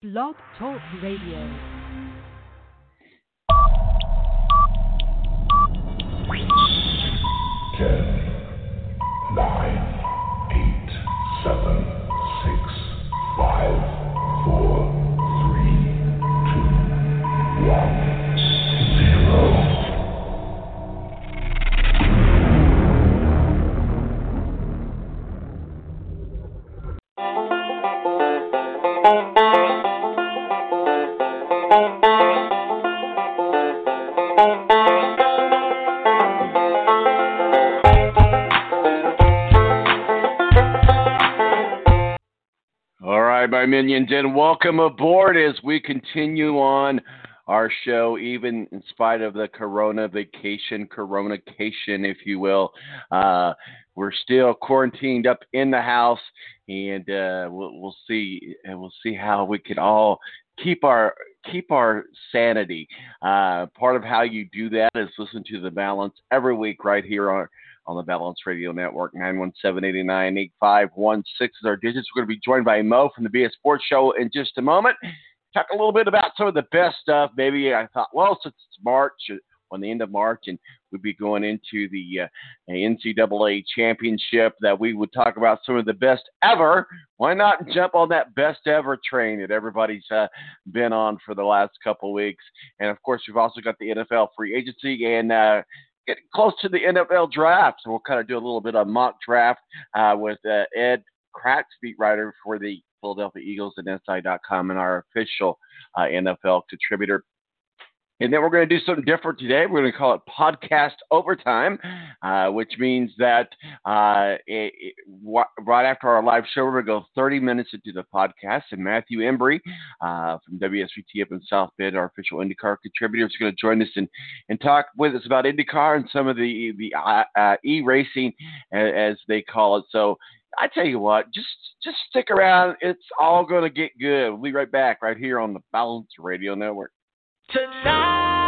Blog Talk Radio. Ten, nine, Minions, and welcome aboard as we continue on our show, even in spite of the Corona vacation, Coronacation, if you will. Uh, we're still quarantined up in the house, and uh, we'll, we'll see. We'll see how we can all keep our keep our sanity. Uh, part of how you do that is listen to the balance every week right here on on the Balance Radio Network. 917-889-8516 is our digits. We're going to be joined by Mo from the BS Sports Show in just a moment. Talk a little bit about some of the best stuff. Maybe I thought, well, since it's March, uh, on the end of March, and we'd be going into the uh, NCAA championship, that we would talk about some of the best ever. Why not jump on that best ever train that everybody's uh, been on for the last couple weeks? And of course, we've also got the NFL free agency and uh, getting close to the NFL draft. So we'll kind of do a little bit of mock draft uh, with uh, Ed Kracz, beat writer for the Philadelphia Eagles and SI.com and our official uh, NFL contributor. And then we're going to do something different today. We're going to call it podcast overtime, uh, which means that uh, it, it, right after our live show, we're going to go 30 minutes into the podcast. And Matthew Embry uh, from WSBT up in South Bend, our official IndyCar contributor, is going to join us and, and talk with us about IndyCar and some of the, the uh, e racing, as they call it. So I tell you what, just just stick around. It's all going to get good. We'll be right back right here on the Balance Radio Network. Tonight,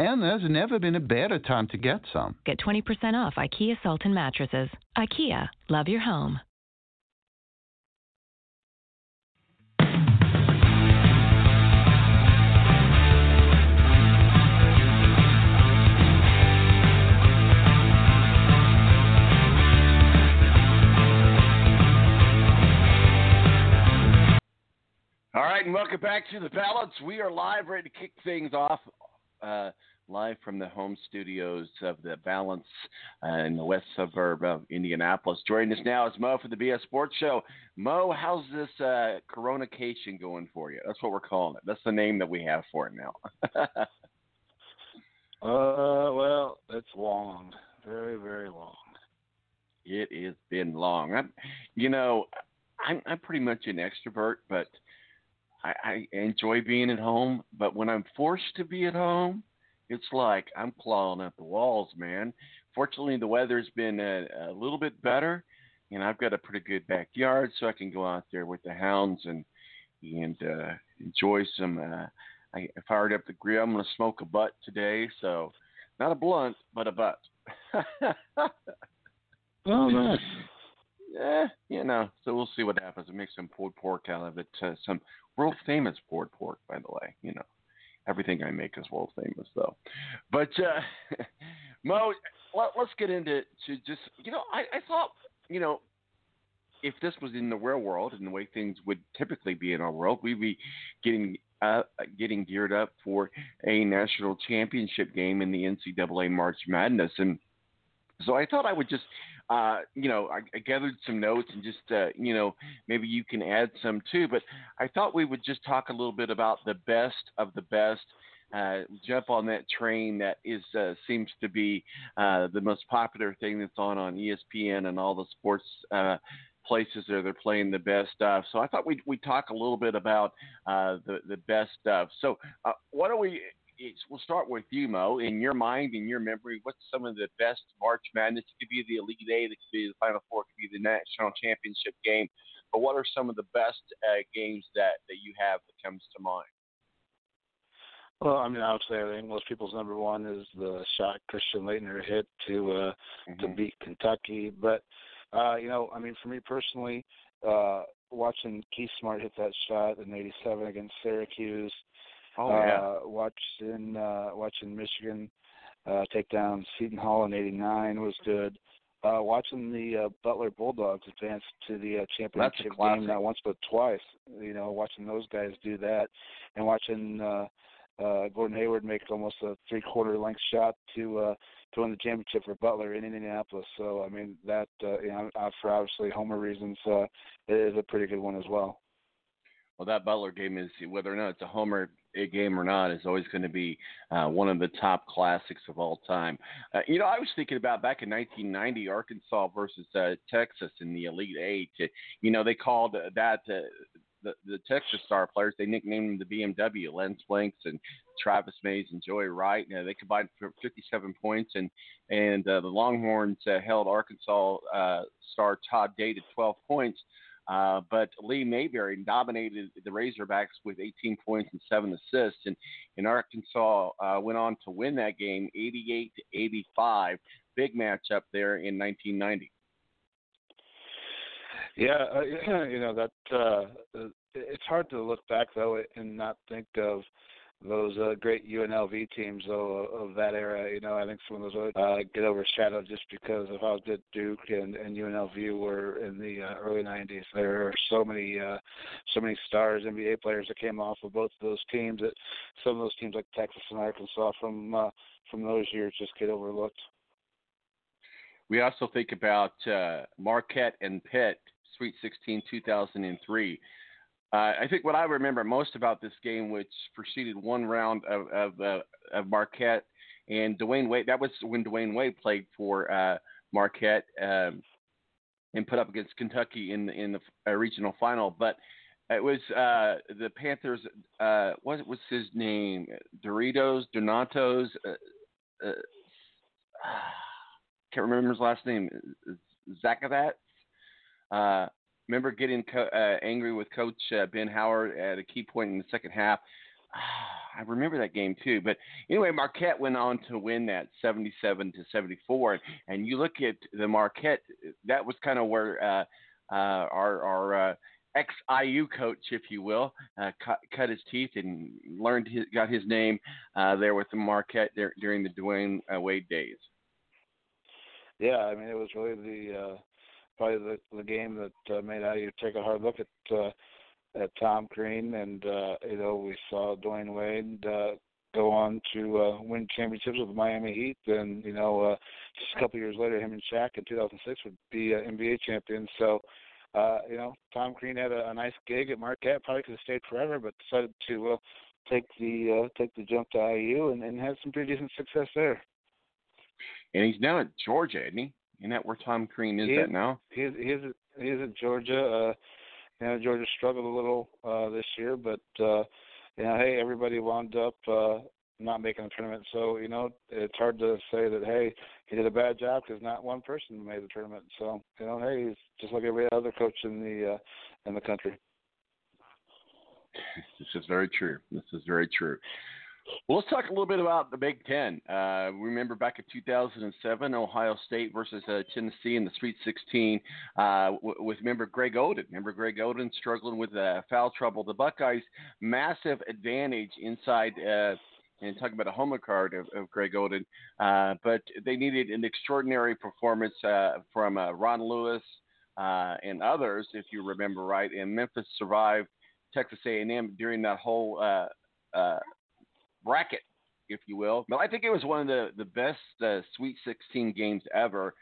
And there's never been a better time to get some. Get 20% off IKEA salt and mattresses. IKEA, love your home. All right, and welcome back to the balance. We are live, ready to kick things off. Uh, live from the home studios of the Balance uh, in the west suburb of Indianapolis. Joining us now is Mo for the BS Sports Show. Mo, how's this uh, coronation going for you? That's what we're calling it. That's the name that we have for it now. uh, well, it's long, very, very long. It has been long. I'm, you know, I'm, I'm pretty much an extrovert, but I, I enjoy being at home. But when I'm forced to be at home, it's like I'm clawing at the walls, man. Fortunately, the weather's been a, a little bit better, and I've got a pretty good backyard, so I can go out there with the hounds and and uh, enjoy some. Uh, I fired up the grill. I'm going to smoke a butt today, so not a blunt, but a butt. oh, nice. Yeah, you know. So we'll see what happens. I make some pulled pork out of it. Uh, some world famous pulled pork, by the way. You know. Everything I make is world famous, though. But uh, Mo, let, us get into to just you know I, I thought you know if this was in the real world and the way things would typically be in our world, we'd be getting uh, getting geared up for a national championship game in the NCAA March Madness, and so I thought I would just uh, you know, I, I gathered some notes and just, uh, you know, maybe you can add some too. But I thought we would just talk a little bit about the best of the best. Uh, jump on that train that is uh, seems to be uh, the most popular thing that's on on ESPN and all the sports places where they're playing the best stuff. So I thought we'd, we talk a little bit about the the best stuff. So why don't we we'll start with you, Mo. In your mind, in your memory, what's some of the best March Madness? It could be the Elite Eight, it could be the Final Four, it could be the national championship game. But what are some of the best uh, games that, that you have that comes to mind? Well, I mean, obviously, I think most people's number one is the shot Christian Laettner hit to uh, mm-hmm. to beat Kentucky. But uh, you know, I mean, for me personally, uh, watching Keith Smart hit that shot in '87 against Syracuse, Oh yeah. Uh, watching uh, watching Michigan uh, take down Seton Hall in '89 was good. Uh, watching the uh, Butler Bulldogs advance to the uh, championship game not once but twice. You know, watching those guys do that, and watching uh, uh, Gordon Hayward make almost a three-quarter length shot to uh, to win the championship for Butler in Indianapolis. So I mean that uh, you know, for obviously Homer reasons, uh, it is a pretty good one as well. Well, that Butler game is whether or not it's a homer game or not is always going to be uh, one of the top classics of all time. Uh, you know, I was thinking about back in 1990, Arkansas versus uh, Texas in the Elite Eight. You know, they called that uh, the the Texas star players. They nicknamed them the BMW. Lance Blanks and Travis Mays and Joey Wright. You know, they combined for 57 points, and and uh, the Longhorns uh, held Arkansas star Todd Day to 12 points. Uh, but Lee Mayberry dominated the Razorbacks with 18 points and seven assists, and, and Arkansas uh, went on to win that game 88 to 85. Big matchup there in 1990. Yeah, uh, you know that uh, it's hard to look back though and not think of those uh, great UNLV teams though of that era. You know, I think some of those uh, get overshadowed just because of how good Duke and, and UNLV were in the uh, early '90s. There are so many, uh, so many stars, NBA players that came off of both of those teams. That some of those teams like Texas and Arkansas from uh, from those years just get overlooked. We also think about uh, Marquette and Pitt, Sweet 16, 2003. Uh, I think what I remember most about this game, which preceded one round of of, uh, of Marquette and Dwyane Wade, that was when Dwyane Wade played for uh, Marquette um, and put up against Kentucky in in the uh, regional final. But it was uh, the Panthers. Uh, what was his name? Doritos, Donatos. Can't remember his last name. Zakavat. Remember getting co- uh, angry with Coach uh, Ben Howland at a key point in the second half. I remember that game too. But anyway, Marquette went on to win that 77 to 74. And you look at the Marquette, that was kind of where uh, uh, our, our uh, ex IU coach, if you will, uh, cut, cut his teeth and learned his, got his name uh, there with the Marquette there, during the Dwyane uh, Wade days. Yeah, I mean, it was really the. Probably the, the game that uh, made IU take a hard look at uh, at Tom Crean, and uh, you know we saw Dwyane Wade uh, go on to uh, win championships with the Miami Heat. And you know, uh, just a couple years later, him and Shaq in 2006 would be uh, NBA champions. So, uh, you know, Tom Crean had a, a nice gig at Marquette. Probably could have stayed forever, but decided to uh, take the uh, take the jump to IU and, and had some pretty decent success there. And he's now at Georgia, isn't he? Isn't that where Tom Crean is, he at now? He's he's he's at Georgia. Uh, you know, Georgia struggled a little uh, this year, but uh, you know, hey, everybody wound up uh, not making the tournament. So you know, it's hard to say that hey, he did a bad job because not one person made the tournament. So you know, hey, he's just like every other coach in the uh, in the country. This is very true. This is very true. Well, let's talk a little bit about the Big Ten. Uh, remember back in 2007, Ohio State versus uh, Tennessee in the Sweet 16 uh, w- with member Greg Oden. Remember Greg Oden struggling with uh, foul trouble. The Buckeyes' massive advantage inside. Uh, and talking about a home card of, of Greg Oden, uh, but they needed an extraordinary performance uh, from uh, Ron Lewis uh, and others, if you remember right. And Memphis survived Texas A&M during that whole bracket, if you will. But I think it was one of the the best uh, Sweet 16 games ever.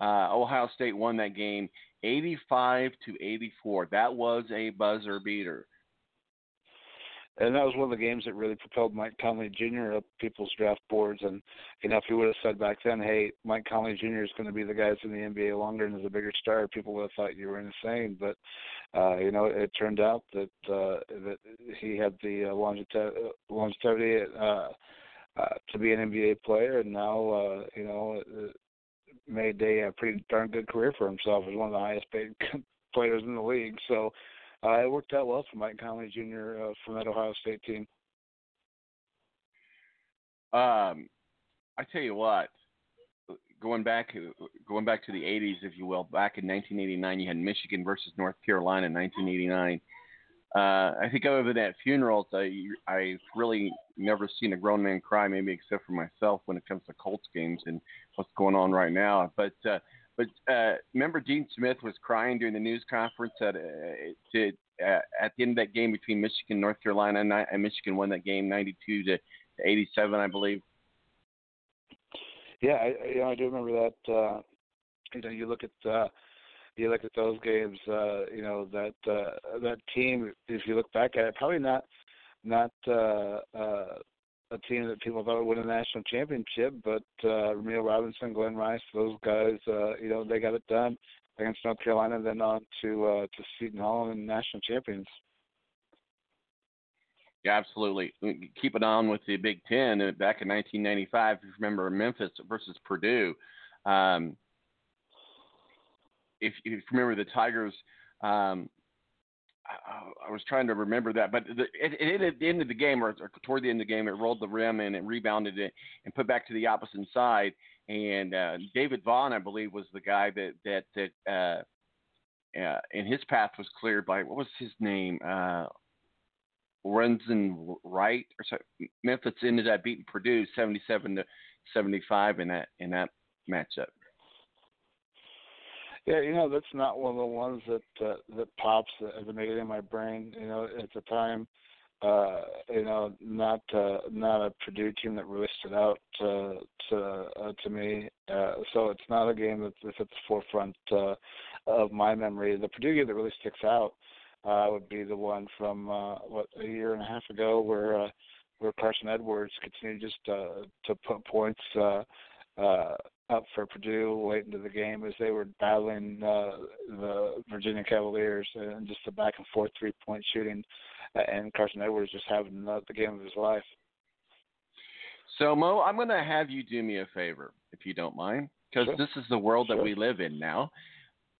Uh, Ohio State won that game 85 to 84. That was a buzzer beater. And that was one of the games that really propelled Mike Conley Jr. up people's draft boards. And you know, if you would have said back then, "Hey, Mike Conley Jr. is going to be the guy that's in the NBA longer and is a bigger star," people would have thought you were insane. But uh, you know, it turned out that uh, that he had the uh, longevity, longevity uh, uh, to be an NBA player, and now uh, you know uh, made a, a pretty darn good career for himself as one of the highest paid players in the league. So uh, it worked out well for Mike Conley Jr. Uh, from that Ohio State team. Um, I tell you what, going back going back to the 80s, if you will, back in 1989, you had Michigan versus North Carolina in 1989. Uh, I think other than that funeral, I I've really never seen a grown man cry, maybe except for myself when it comes to Colts games and what's going on right now. But uh, but uh, remember, Dean Smith was crying during the news conference at uh, to, uh, at the end of that game between Michigan and North Carolina, and, and Michigan won that game 92 to, to 87, I believe. Yeah, I, you know, I do remember that. Uh, you know, you look at uh, you look at those games. Uh, you know that uh, that team. If you look back at it, probably not not uh, uh, a team that people thought would win a national championship, but uh, Robinson, Glenn Rice, those guys, uh, you know, they got it done against North Carolina, then on to uh, to Seton Hall and national champions. Yeah, absolutely. Keep it on with the Big Ten. Uh, back in 1995, if you remember Memphis versus Purdue. Um, if, if you remember the Tigers, um, I, I was trying to remember that, but the, it, it, at the end of the game, or, or toward the end of the game, it rolled the rim and it rebounded it and put back to the opposite side. And uh, David Vaughn, I believe, was the guy that that that uh, uh, and his path was cleared by what was his name? Uh, Lorenzen Wright or so. Memphis ended up beating Purdue seventy-seven to seventy-five in that in that matchup. Yeah, you know that's not one of the ones that uh, that pops negative in my brain. You know, at the time, uh, you know, not uh, not a Purdue team that really stood out to to uh, to me. Uh, so it's not a game that's, that's at the forefront uh, of my memory. The Purdue game that really sticks out uh, would be the one from uh, what a year and a half ago, where uh, where Carson Edwards continued just uh, to put points. Uh, uh, up for Purdue late into the game as they were battling uh, the Virginia Cavaliers and just a back and forth three point shooting, and Carson Edwards just having the, the game of his life. So Mo, I'm going to have you do me a favor, if you don't mind, because sure. this is the world sure. that we live in now.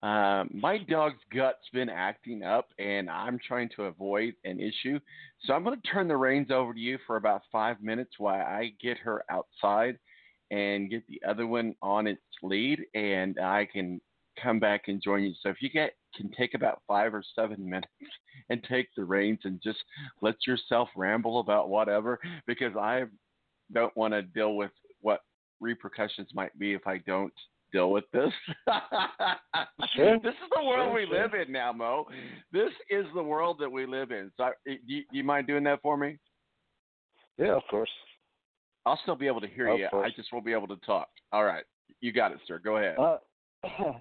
Um, my dog's gut's been acting up, and I'm trying to avoid an issue. So I'm going to turn the reins over to you for about five minutes while I get her outside and get the other one on its lead, and I can come back and join you. So if you get can take about five or seven minutes and take the reins and just let yourself ramble about whatever, because I don't want to deal with what repercussions might be if I don't deal with this. Sure. This is the world we live in now, Mo. This is the world that we live in. So, I- do you, do you mind doing that for me? Yeah, of course. I'll still be able to hear Of you. I just won't be able to talk. All right, you got it, sir. Go ahead. Uh,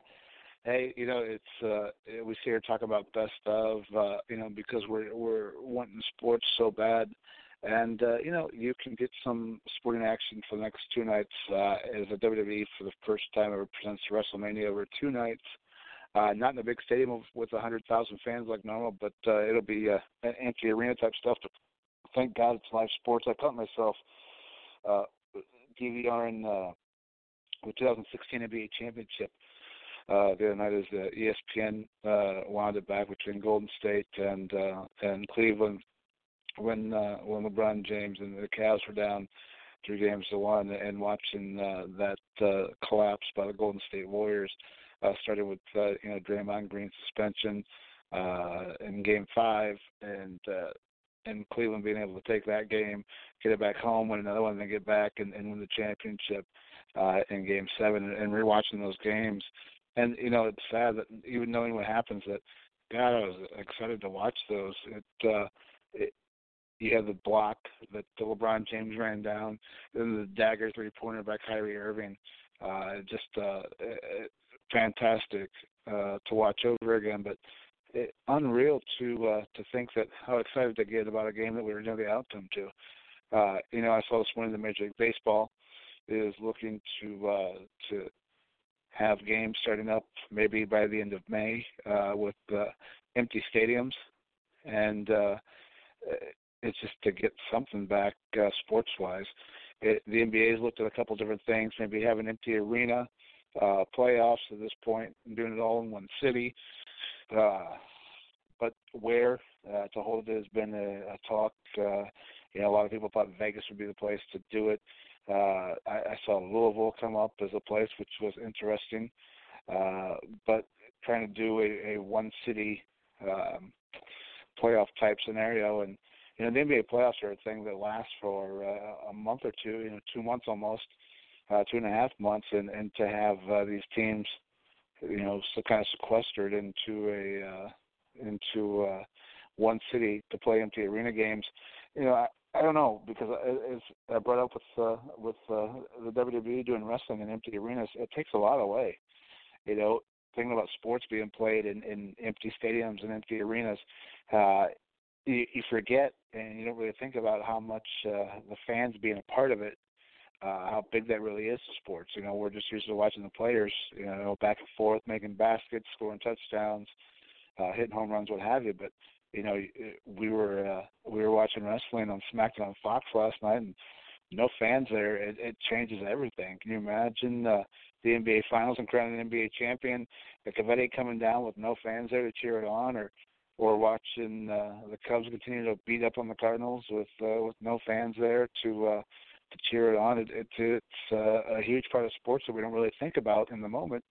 hey, you know, it's uh we sit here talking about best of uh, you know, because we're we're wanting sports so bad. And uh, you know, you can get some sporting action for the next two nights uh as a WWE for the first time ever presents WrestleMania over two nights. Uh not in a big stadium of, with a hundred thousand fans like normal, but uh it'll be uh an empty arena type stuff to thank God it's live sports. I caught myself uh DVRing uh the 2016 NBA championship uh, the other night as uh, ESPN uh, wound it back between Golden State and uh, and Cleveland when uh, when LeBron James and the Cavs were down three games to one, and watching uh, that uh, collapse by the Golden State Warriors, uh, starting with uh, you know Draymond Green suspension uh, in Game Five, and uh, and Cleveland being able to take that game, get it back home, win another one, then get back and, and win the championship uh, in Game Seven, and, and rewatching those games. And you know, it's sad that even knowing what happens, that God, I was excited to watch those. It, uh, it you have the block that the LeBron James ran down, then the dagger three pointer by Kyrie Irving. Uh, just uh, fantastic uh, to watch over again, but it, unreal to uh, to think that how excited to get about a game that we were nearly the outcome to. Uh, you know, I saw this morning the Major League Baseball is looking to uh, to have games starting up maybe by the end of May uh, with uh, empty stadiums, and uh, it's just to get something back uh, sports wise. The NBA has looked at a couple different things, maybe have an empty arena, uh, playoffs at this point, and doing it all in one city. Uh, but where uh, to hold it has been a, a talk. Uh, you know, a lot of people thought Vegas would be the place to do it. Uh, I, I saw Louisville come up as a place, which was interesting. Uh, but trying to do a, a one city um, playoff type scenario, and you know, the NBA playoffs are a thing that lasts for uh, a month or two, you know, two months almost, uh, two and a half months, and and to have uh, these teams, you know, kind of sequestered into a uh, into uh, one city to play empty arena games, you know, I, I don't know because as I brought up with uh, with uh, the WWE doing wrestling in empty arenas, it takes a lot away. You know, thinking about sports being played in, in empty stadiums and empty arenas, uh, you, you forget and you don't really think about how much uh, the fans being a part of it, uh, how big that really is to sports. You know, we're just used to watching the players, you know, back and forth, making baskets, scoring touchdowns, uh, hitting home runs, what have you. But you know, we were uh, we were watching wrestling on SmackDown Fox last night, and no fans there. It, it changes everything. Can you imagine uh, the NBA Finals and crowning an NBA champion, the Cavite coming down with no fans there to cheer it on, or or watching uh, the Cubs continue to beat up on the Cardinals with uh, with no fans there to uh, to cheer it on. It, it, it's uh, a huge part of sports that we don't really think about in the moment.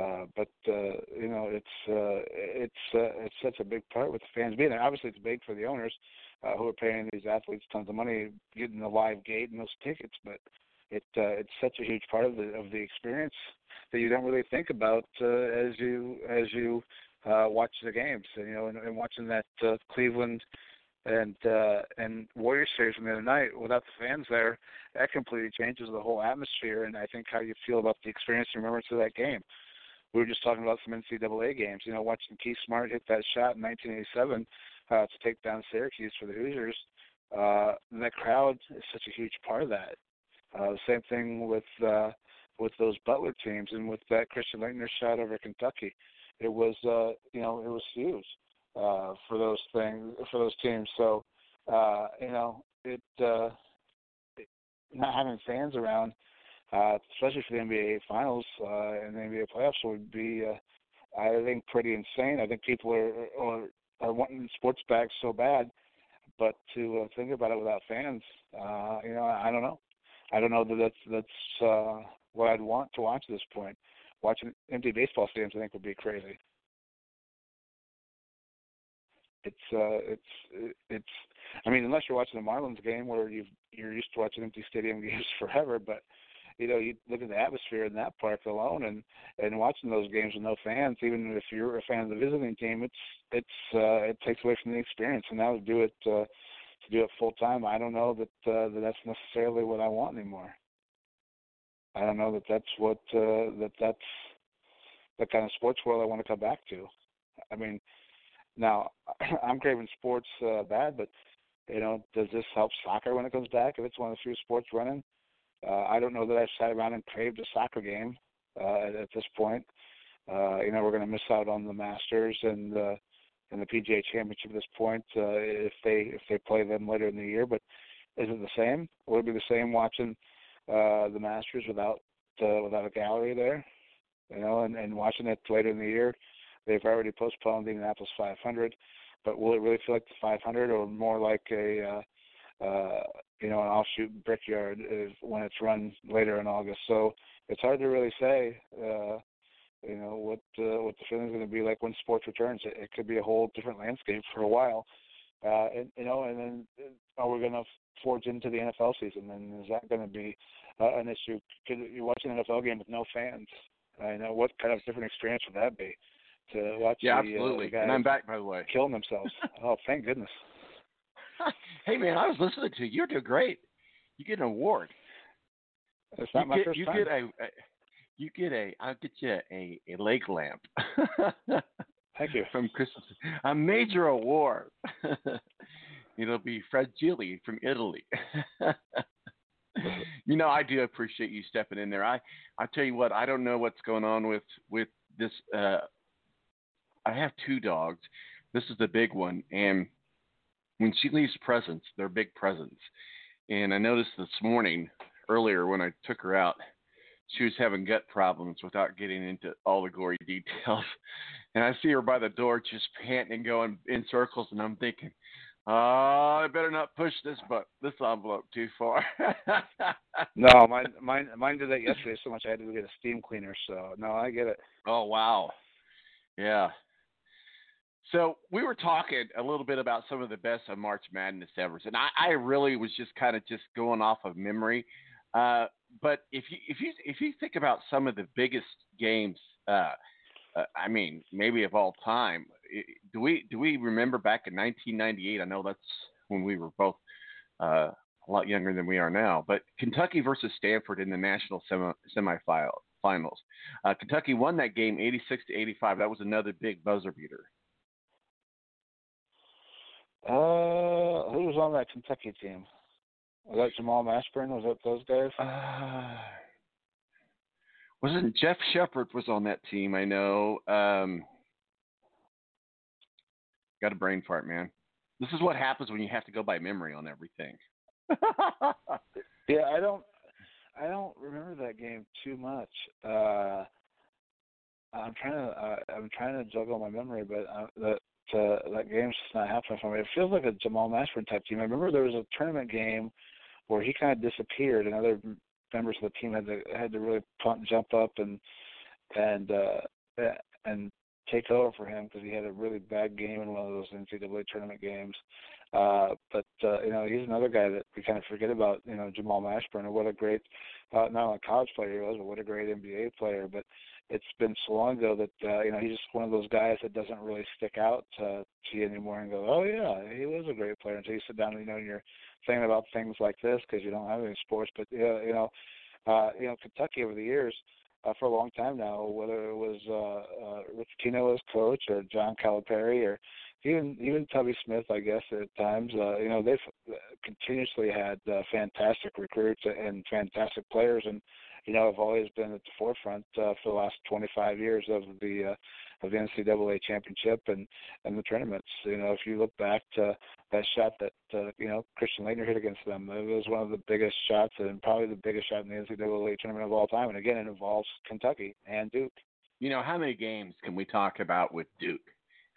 Uh, but uh, you know, it's uh, it's uh, it's such a big part with the fans being there. Obviously, it's big for the owners uh, who are paying these athletes tons of money, getting the live gate and those tickets. But it uh, it's such a huge part of the of the experience that you don't really think about uh, as you as you uh, watch the games. And, you know, and, and watching that uh, Cleveland and uh, and Warriors series from the other night without the fans there, that completely changes the whole atmosphere. And I think how you feel about the experience and remembrance of that game we were just talking about some NCAA games. You know, watching Keith Smart hit that shot in 1987 uh, to take down Syracuse for the Hoosiers. Uh, and that crowd is such a huge part of that. Uh, the same thing with uh, with those Butler teams and with that Christian Laettner shot over Kentucky. It was uh, you know it was huge uh, for those things for those teams. So uh, you know it, uh, it not having fans around uh, especially for the NBA Finals uh, and the NBA playoffs, would be, uh, I think, pretty insane. I think people are are, are wanting sports back so bad, but to uh, think about it without fans, uh, you know, I don't know. I don't know that that's that's uh, what I'd want to watch at this point. Watching empty baseball stadiums, I think, would be crazy. It's uh, it's it's. I mean, unless you're watching the Marlins game where you you're used to watching empty stadium games forever, but you know, you look at the atmosphere in that park alone, and and watching those games with no fans, even if you're a fan of the visiting team, it's it's uh, it takes away from the experience. And now to do it uh, to do it full time, I don't know that uh, that that's necessarily what I want anymore. I don't know that that's what uh, that that's the kind of sports world I want to come back to. I mean, now I'm craving sports uh, bad, but you know, does this help soccer when it comes back? If it's one of the few sports running, uh, I don't know that I sat around and craved a soccer game uh, at, at this point. Uh, you know, we're going to miss out on the Masters and uh, and the PGA Championship at this point uh, if they if they play them later in the year. But is it the same? Would it be the same watching uh, the Masters without uh, without a gallery there? You know, and, and watching it later in the year. They've already postponed the Indianapolis 500, but will it really feel like the 500 or more like a uh, uh, you know an offshoot brickyard is when it's run later in August? So it's hard to really say. Uh, you know what uh, what the feeling's going to be like when sports returns. It, it could be a whole different landscape for a while, uh, and you know, and then are we going to forge into the NFL season? And is that going to be uh, an issue? Could you watch an NFL game with no fans? I know what kind of different experience would that be to watch yeah, the, absolutely. Uh, the and I'm back, by the way. killing themselves. oh, thank goodness. hey man, I was listening to you. You're doing great. You get an award. It's not you my get, first you time. get a, a you get a I'll get you a, a leg lamp. Thank you. From Christmas. A major award. It'll be Fred Fragile from Italy. you know, I do appreciate you stepping in there. I I tell you what, I don't know what's going on with with this uh I have two dogs. This is the big one and when she leaves presents, they're big presents. And I noticed this morning earlier when I took her out, she was having gut problems without getting into all the gory details. And I see her by the door just panting and going in circles, and I'm thinking, oh, I better not push this but this envelope too far. No, mine mine mine did that yesterday so much I had to go get a steam cleaner. So no, I get it. Oh wow, yeah. So we were talking a little bit about some of the best of March Madness ever, and I, I really was just kind of just going off of memory. Uh, but if you if you if you think about some of the biggest games, uh, uh, I mean, maybe of all time, do we do we remember back in 1998? I know that's when we were both uh, a lot younger than we are now. But Kentucky versus Stanford in the national semi semifinal finals. Uh, Kentucky won that game 86 to 85. That was another big buzzer beater. Uh, who was on that Kentucky team? Was that Jamal Mashburn? Was that those guys? Uh, wasn't Jeff Sheppard was on that team? I know. Um, got a brain fart, man. This is what happens when you have to go by memory on everything. Yeah, I don't, I don't remember that game too much. Uh, I'm trying to, uh, I'm trying to juggle my memory, but uh, that uh, that game's just not happening for me. It feels like a Jamal Mashburn type team. I remember there was a tournament game where he kind of disappeared, and other members of the team had to had to really punt, jump up, and and uh, and take over for him because he had a really bad game in one of those NCAA tournament games. Uh, but uh, you know, he's another guy that we kind of forget about. You know, Jamal Mashburn, and what a great uh, not only college player he was, but what a great NBA player. But it's been so long ago that uh, you know he's just one of those guys that doesn't really stick out uh, to you anymore and go, oh yeah, he was a great player until you sit down and you know and you're thinking about things like this because you don't have any sports. But yeah, you know, uh, you know Kentucky over the years. Uh, for a long time now, whether it was uh, uh, Rick Pitino as coach or John Calipari or even even Tubby Smith, I guess at times, uh, you know, they've continuously had uh, fantastic recruits and fantastic players, and you know, have always been at the forefront uh, for the last 25 years of the uh, of the NCAA championship and and the tournaments. You know, if you look back to that shot that uh, you know Christian Laettner hit against them, it was one of the biggest shots and probably the biggest shot in the NCAA tournament of all time. And again, it involves Kentucky and Duke. You know, how many games can we talk about with Duke?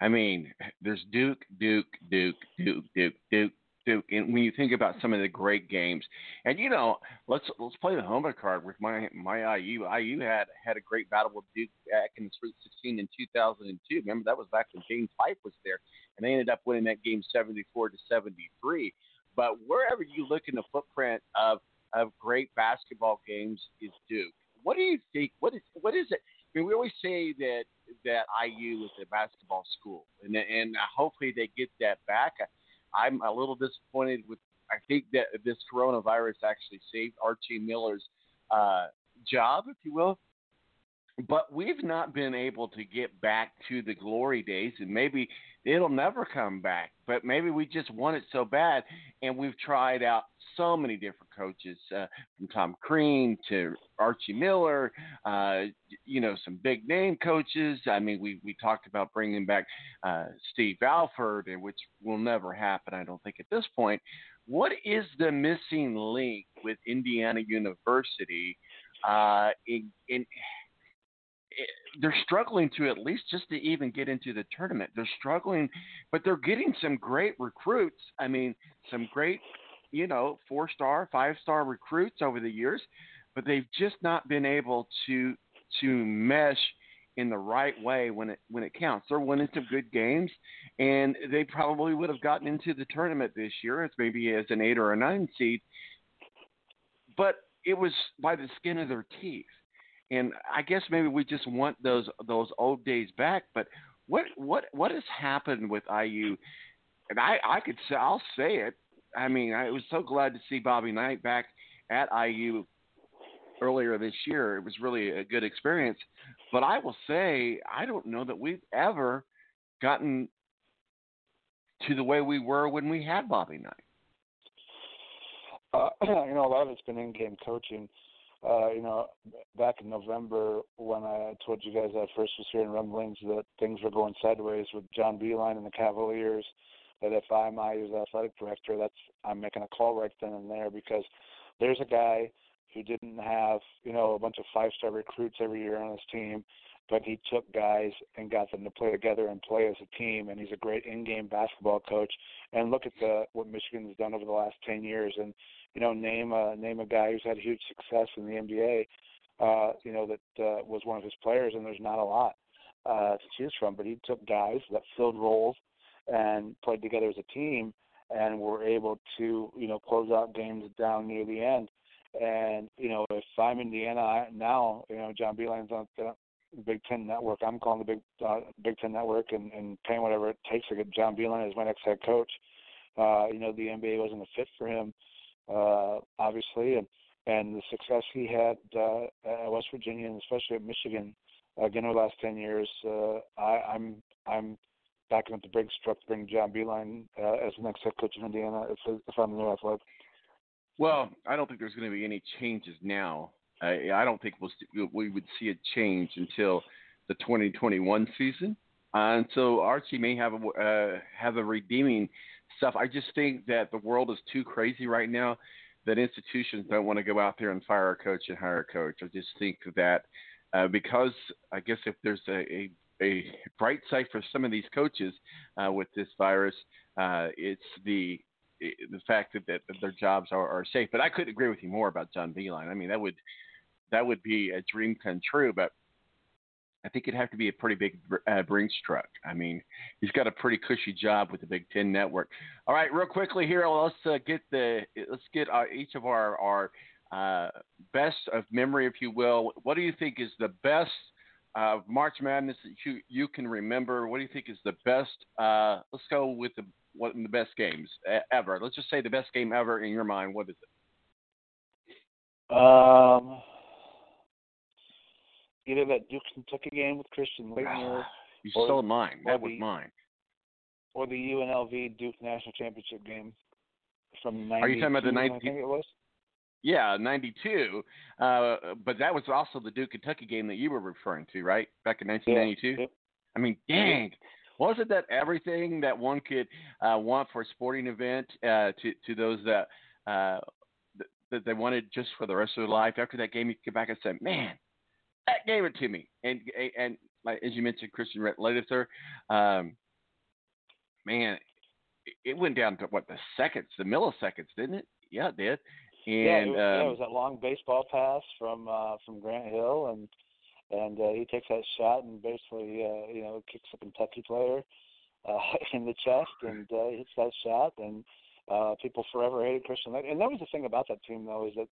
I mean, there's Duke, Duke, Duke, Duke, Duke, Duke, Duke. And when you think about some of the great games, and you know, let's let's play the homer card with my my IU. IU had had a great battle with Duke back in the Sweet 16 in 2002. Remember that was back when James Pipe was there, and they ended up winning that game 74 to 73. But wherever you look in the footprint of of great basketball games is Duke. What do you think? What is what is it? I mean, we always say that that IU is a basketball school, and and hopefully they get that back. I'm a little disappointed with. I think that this coronavirus actually saved Archie Miller's uh, job, if you will. But we've not been able to get back to the glory days, and maybe it'll never come back. But maybe we just want it so bad, and we've tried out so many different coaches, uh, from Tom Crean to Archie Miller, uh, you know, some big name coaches. I mean, we we talked about bringing back uh, Steve Alford, which will never happen, I don't think, at this point. What is the missing link with Indiana University uh, in, in they're struggling to at least just to even get into the tournament. They're struggling, but they're getting some great recruits. I mean, some great, you know, four star, five star recruits over the years, but they've just not been able to to mesh in the right way when it when it counts. They're winning some good games, and they probably would have gotten into the tournament this year as maybe as an eight or a nine seed, but it was by the skin of their teeth and I guess maybe we just want those those old days back. But what what what has happened with IU? And I I could say I'll say it. I mean, I was so glad to see Bobby Knight back at IU earlier this year. It was really a good experience. But I will say I don't know that we've ever gotten to the way we were when we had Bobby Knight. Uh, you know, a lot of it's been in-game coaching uh, you know, back in November when I told you guys I first was hearing rumblings that things were going sideways with John Beilein and the Cavaliers, that if I'm IU's athletic director, that's I'm making a call right then and there because there's a guy who didn't have, you know, a bunch of five star recruits every year on his team, but he took guys and got them to play together and play as a team and he's a great in game basketball coach. And look at the what Michigan's done over the last ten years and you know, name a name a guy who's had huge success in the NBA, uh, you know, that uh, was one of his players, and there's not a lot uh, to choose from. But he took guys that filled roles and played together as a team, and were able to, you know, close out games down near the end. And you know, if I'm Indiana I, now, you know, John Beilein's on the Big Ten Network. I'm calling the Big uh, Big Ten Network and, and paying whatever it takes to get John Beilein as my next head coach. Uh, you know, the NBA wasn't a fit for him uh, obviously, and and the success he had uh, at West Virginia and especially at Michigan, again over the last ten years. Uh, I, I'm I'm backing up the big truck to bring John Beilein uh, as the next head coach of Indiana if if I'm the new athletic. Well, I don't think there's going to be any changes now. I, I don't think we'll we would see a change until the 2021 season. Uh, and so Archie may have a uh, have a redeeming stuff. I just think that the world is too crazy right now that institutions don't want to go out there and fire a coach and hire a coach. I just think that uh, because I guess if there's a, a, a bright side for some of these coaches uh, with this virus, uh, it's the the fact that, that their jobs are, are safe. But I couldn't agree with you more about John Beilein. I mean, that would that would be a dream come true. But I think it'd have to be a pretty big uh, Brinks truck. I mean, he's got a pretty cushy job with the Big Ten Network. All right, real quickly here, let's uh, get the let's get uh, each of our our uh, best of memory, if you will. What do you think is the best uh, March Madness that you you can remember? What do you think is the best? Uh, let's go with the what the best games ever. Let's just say the best game ever in your mind. What is it? Um either that Duke Kentucky game with Christian Laettner. you stole mine. That was the, mine. Or the UNLV Duke National Championship game from 92. Are you talking about the 90? I think it was. Yeah, 92. Uh, but that was also the Duke Kentucky game that you were referring to, right? Back in 1992? Yeah. I mean, dang. Wasn't that everything that one could uh, want for a sporting event uh, to, to those that, uh, that they wanted just for the rest of their life? After that game, you could get back and say, man, that gave it to me. And and like as you mentioned, Christian Laettner, um, man, it went down to what the seconds, the milliseconds, didn't it? Yeah, it did. And yeah, it was, um, yeah, it was that long baseball pass from uh, from Grant Hill, and and uh, he takes that shot and basically uh, you know kicks a Kentucky player uh, in the chest, and uh, hits that shot, and uh, people forever hated Christian. And that was the thing about that team, though, is that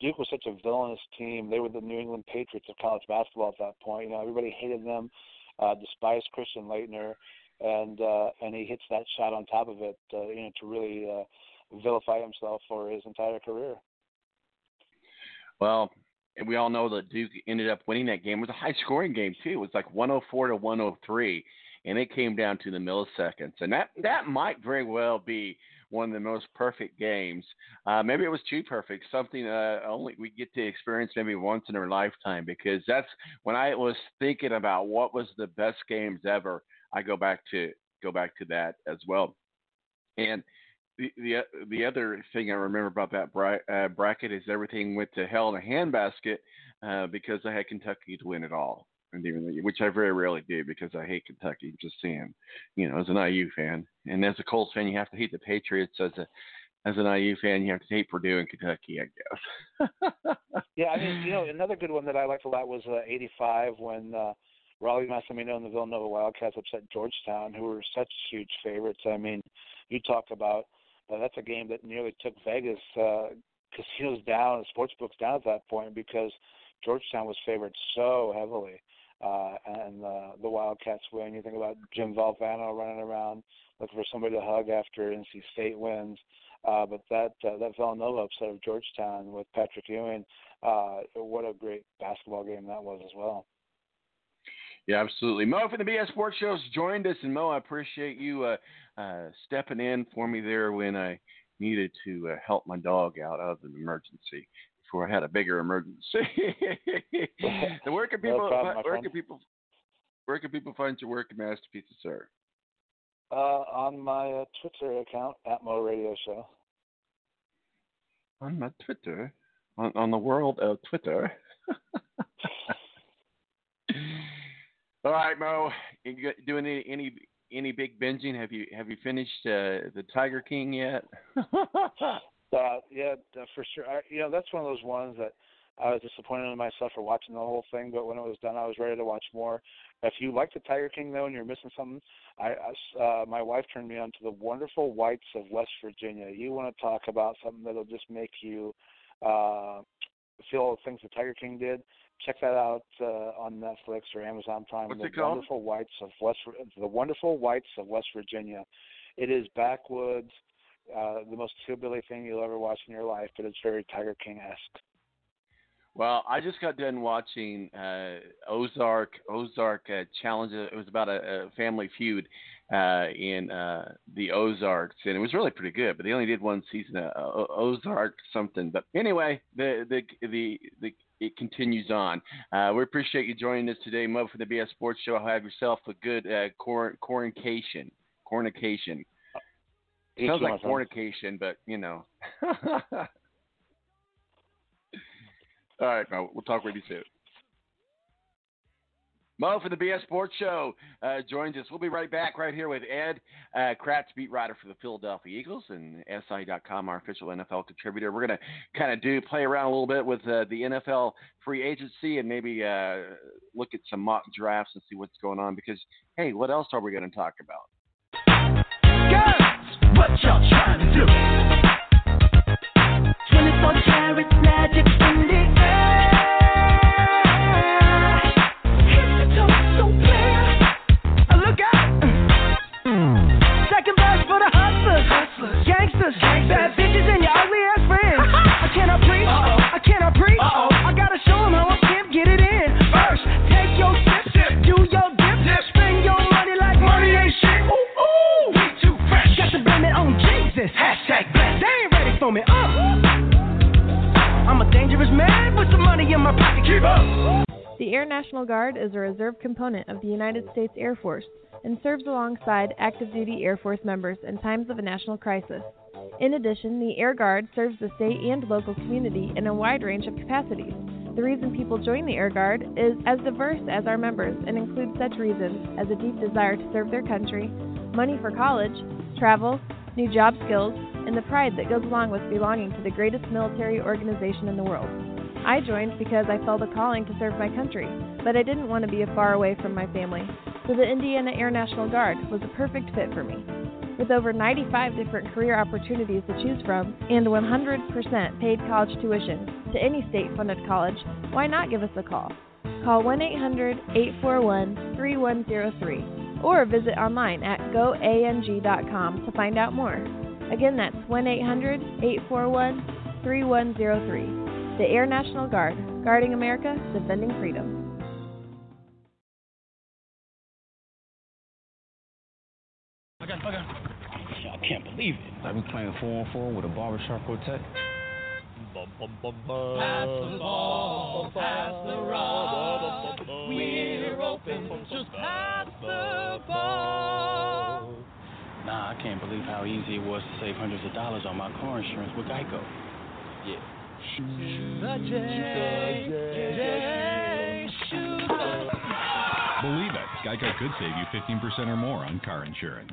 Duke was such a villainous team. They were the New England Patriots of college basketball at that point. You know, everybody hated them, uh, despised Christian Laettner, and uh, and he hits that shot on top of it, uh, you know, to really uh, vilify himself for his entire career. Well, and we all know that Duke ended up winning that game. It was a high scoring game too. It was like 104 to 103, and it came down to the milliseconds. And that that might very well be one of the most perfect games. Uh, maybe it was too perfect, something uh, only we get to experience maybe once in our lifetime. Because that's when I was thinking about what was the best games ever. I go back to go back to that as well. And the the the other thing I remember about that uh, bracket is everything went to hell in a handbasket uh, because I had Kentucky to win it all, which I very rarely do because I hate Kentucky. Just saying, you know, as an IU fan, and as a Colts fan, you have to hate the Patriots. As a as an IU fan, you have to hate Purdue and Kentucky, I guess. yeah, I mean, you know, another good one that I liked a lot was uh, '85 when. Uh, Rollie Massimino and the Villanova Wildcats upset Georgetown, who were such huge favorites. I mean, you talk about uh, that's a game that nearly took Vegas uh, casinos down and sports books down at that point because Georgetown was favored so heavily. Uh, and uh, the Wildcats win. You think about Jim Valvano running around looking for somebody to hug after NC State wins. Uh, but that uh, that Villanova upset of Georgetown with Patrick Ewing, uh, what a great basketball game that was as well. Yeah, absolutely. Mo from the BS Sports Show has joined us, and Mo, I appreciate you uh, uh, stepping in for me there when I needed to uh, help my dog out of an emergency before I had a bigger emergency. so where can people, no problem, where can people, where can people find your work Masterpiece Sir? Uh, on my uh, Twitter account at Mo Radio Show. On my Twitter, on, on the world of Twitter. All right, Mo. You doing any any any big binging? Have you have you finished uh, the Tiger King yet? Uh, yeah, for sure. I, you know, that's one of those ones that I was disappointed in myself for watching the whole thing, but when it was done, I was ready to watch more. If you like the Tiger King though, and you're missing something, I, I uh, my wife turned me on to the wonderful whites of West Virginia. You want to talk about something that'll just make you uh, feel all the things the Tiger King did? check that out uh, on Netflix or Amazon Prime. What's the it called? Wonderful Whites of West, the Wonderful Whites of West Virginia. It is backwoods, uh, the most hillbilly thing you'll ever watch in your life, but it's very Tiger King esque. Well, I just got done watching uh, Ozark. Ozark uh, Challenge. It was about a, a family feud uh, in uh, the Ozarks, and it was really pretty good. But they only did one season of Ozark something. But anyway, the the the the it continues on. Uh, we appreciate you joining us today, Mo, for the BS Sports Show. Have yourself a good uh, cor- coronation. Cornication. It sounds like fornication, but you know. All right, Mo. We'll talk with you soon. Mo from the BS Sports Show uh, joins us. We'll be right back right here with Ed uh, Kracz, beat writer for the Philadelphia Eagles and SI.com, our official NFL contributor. We're going to kind of do play around a little bit with uh, the NFL free agency and maybe uh, look at some mock drafts and see what's going on because, hey, what else are we going to talk about? Girls, what y'all trying to do? 24 karat magic in the air. Hmm. Gangsters, bad For me. Uh. I'm a dangerous man with some money in my pocket. Keep up. The Air National Guard is a reserve component of the United States Air Force and serves alongside active duty Air Force members in times of a national crisis. In addition, the Air Guard serves the state and local community in a wide range of capacities. The reason people join the Air Guard is as diverse as our members and includes such reasons as a deep desire to serve their country, money for college, travel, new job skills, and the pride that goes along with belonging to the greatest military organization in the world. I joined because I felt a calling to serve my country, but I didn't want to be far away from my family, so the Indiana Air National Guard was a perfect fit for me. With over 95 different career opportunities to choose from and 100% paid college tuition to any state funded college, why not give us a call? Call 1 800 841 3103 or visit online at goang.com to find out more. Again, that's 1 800 841 3103. The Air National Guard, guarding America, defending freedom. I got, I got. I can't believe it. I've been playing four on four with a barbershop quartet. Pass the ball, pass the rock. We're open, just pass the ball. Nah, I can't believe how easy it was to save hundreds of dollars on my car insurance with Geico. Yeah. The J, J, shoot Believe it, Geico could save you 15% or more on car insurance.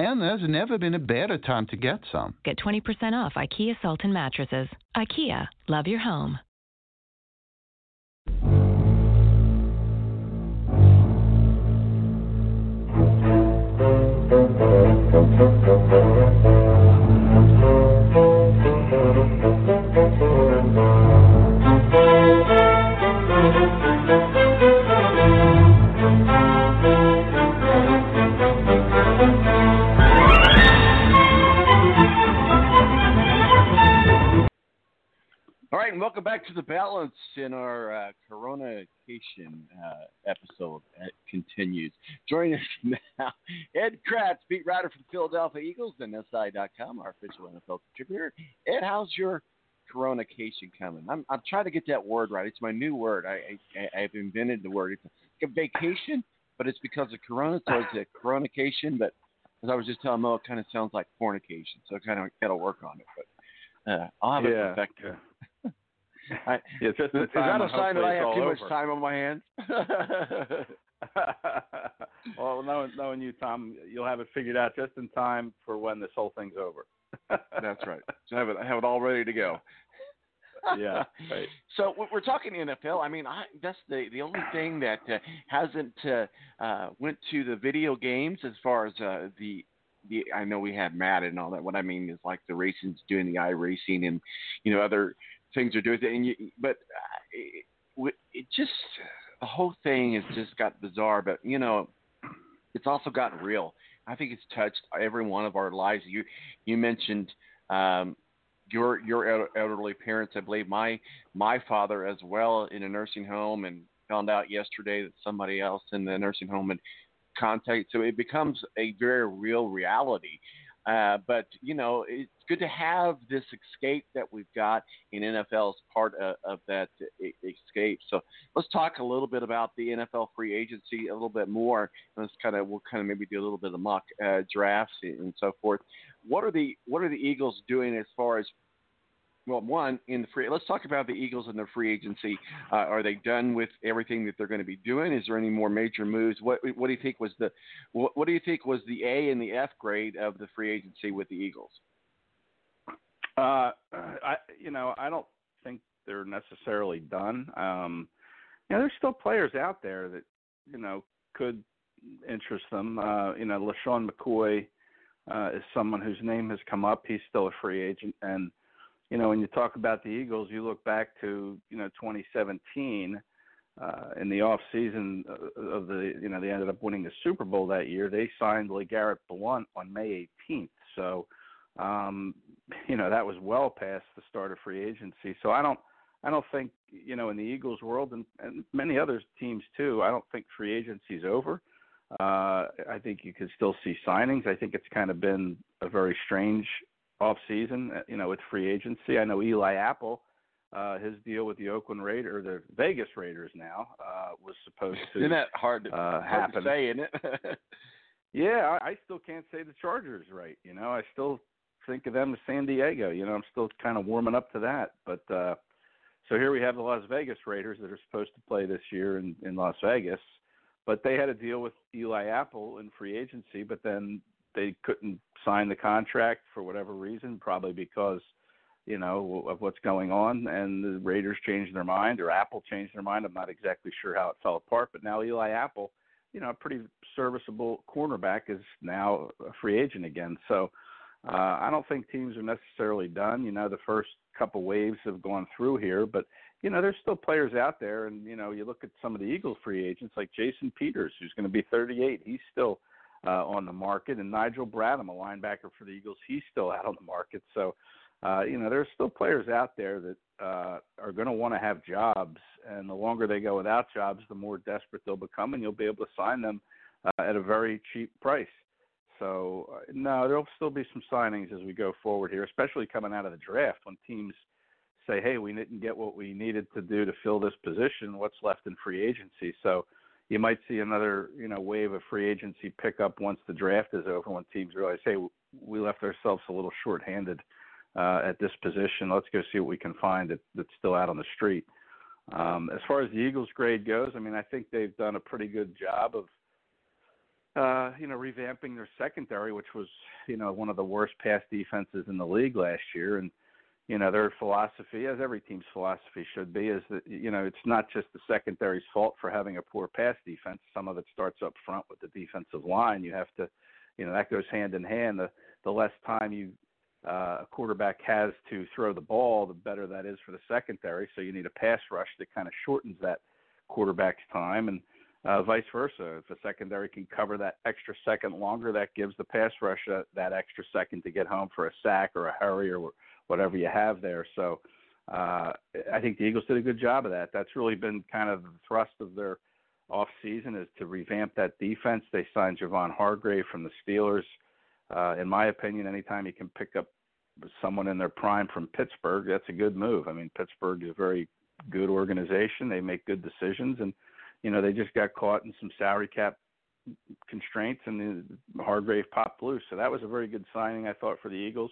And there's never been a better time to get some. Get 20% off IKEA Sultan mattresses. IKEA, love your home. and welcome back to the balance in our uh, Coronacation uh, episode. It continues. Joining us now, Ed Kracz, beat writer for the Philadelphia Eagles and SI.com, our official NFL contributor. Ed, how's your Coronacation coming? I'm, I'm trying to get that word right. It's my new word. I, I, I've invented the word. It's a vacation, but it's because of Corona, so it's a Coronation. But as I was just telling Mo, it kind of sounds like fornication, so I kind of got to work on it. But uh, I'll have it Yeah, perfected. I, Yeah, is that a sign that I have too much time on my hands? well, knowing, knowing you, Tom, you'll have it figured out just in time for when this whole thing's over. That's right. So have it have it all ready to go. Yeah, right. So we- we're talking NFL. I mean, I, that's the the only thing that uh, hasn't uh, uh, went to the video games as far as uh, the the. I know we have Madden and all that. What I mean is like the racing's doing the i racing and you know other things are doing. And you, but uh, it, it just the whole thing has just got bizarre. But you know, it's also gotten real. I think it's touched every one of our lives. You you mentioned um, your your elderly parents. I believe my my father as well in a nursing home, and found out yesterday that somebody else in the nursing home had contact. So it becomes a very real reality. Uh, but you know, it's good to have this escape that we've got in NFL as part of, of that escape. So let's talk a little bit about the NFL free agency a little bit more. Let's kind of we'll kind of maybe do a little bit of mock uh, drafts and so forth. What are the what are the Eagles doing as far as well, one in the free. Let's talk about the Eagles and their free agency. Uh, are they done with everything that they're going to be doing? Is there any more major moves? What What do you think was the What, what do you think was the A and the F grade of the free agency with the Eagles? Uh, I, you know, I don't think they're necessarily done. Um, you know, there's still players out there that you know could interest them. Uh, you know, LeSean McCoy uh, is someone whose name has come up. He's still a free agent, and you know, when you talk about the Eagles, you look back to you know 2017. Uh, in the off season of the, you know, they ended up winning the Super Bowl that year. They signed LeGarrette Blunt on May 18th. So, um, you know, that was well past the start of free agency. So I don't, I don't think, you know, in the Eagles world and, and many other teams too, I don't think free agency is over. Uh, I think you could still see signings. I think it's kind of been a very strange off season, uh, you know, with free agency. I know Eli Apple, uh, his deal with the Oakland Raiders, or the Vegas Raiders now, uh, was supposed to Isn't that hard to, uh, hard to say, isn't it? Yeah, I, I still can't say the Chargers right. You know, I still think of them as San Diego. You know, I'm still kind of warming up to that. But uh, so here we have the Las Vegas Raiders that are supposed to play this year in, in Las Vegas, but they had a deal with Eli Apple in free agency, but then they couldn't sign the contract for whatever reason, probably because you know of what's going on, and the Raiders changed their mind or Apple changed their mind. I'm not exactly sure how it fell apart, but now Eli Apple, you know, a pretty serviceable cornerback, is now a free agent again. So uh, I don't think teams are necessarily done. You know, the first couple waves have gone through here, but you know, there's still players out there, and you know, you look at some of the Eagles free agents like Jason Peters, who's going to be 38. He's still uh, on the market, and Nigel Bradham, a linebacker for the Eagles, he's still out on the market. So, uh, you know, there's still players out there that uh, are going to want to have jobs, and the longer they go without jobs, the more desperate they'll become, and you'll be able to sign them uh, at a very cheap price. So, uh, no, there'll still be some signings as we go forward here, especially coming out of the draft when teams say, "Hey, we didn't get what we needed to do to fill this position. What's left in free agency?" So, you might see another, you know, wave of free agency pickup once the draft is over, when teams realize, "Hey, we left ourselves a little short-handed uh, at this position. Let's go see what we can find that, that's still out on the street." Um, as far as the Eagles' grade goes, I mean, I think they've done a pretty good job of uh, you know, revamping their secondary, which was, you know, one of the worst pass defenses in the league last year. And, you know, their philosophy, as every team's philosophy should be, is that, you know, it's not just the secondary's fault for having a poor pass defense. Some of it starts up front with the defensive line. You have to, you know, that goes hand in hand. The, the less time you, uh, a quarterback has to throw the ball, the better that is for the secondary. So you need a pass rush that kind of shortens that quarterback's time. And, uh, vice versa. If a secondary can cover that extra second longer, that gives the pass rush uh, that extra second to get home for a sack or a hurry or whatever you have there. So uh, I think the Eagles did a good job of that. That's really been kind of the thrust of their off season is to revamp that defense. They signed Javon Hargrave from the Steelers. Uh, in my opinion, anytime you can pick up someone in their prime from Pittsburgh, that's a good move. I mean, Pittsburgh is a very good organization. They make good decisions and you know, they just got caught in some salary cap constraints, and the Hargrave popped loose. So that was a very good signing, I thought, for the Eagles.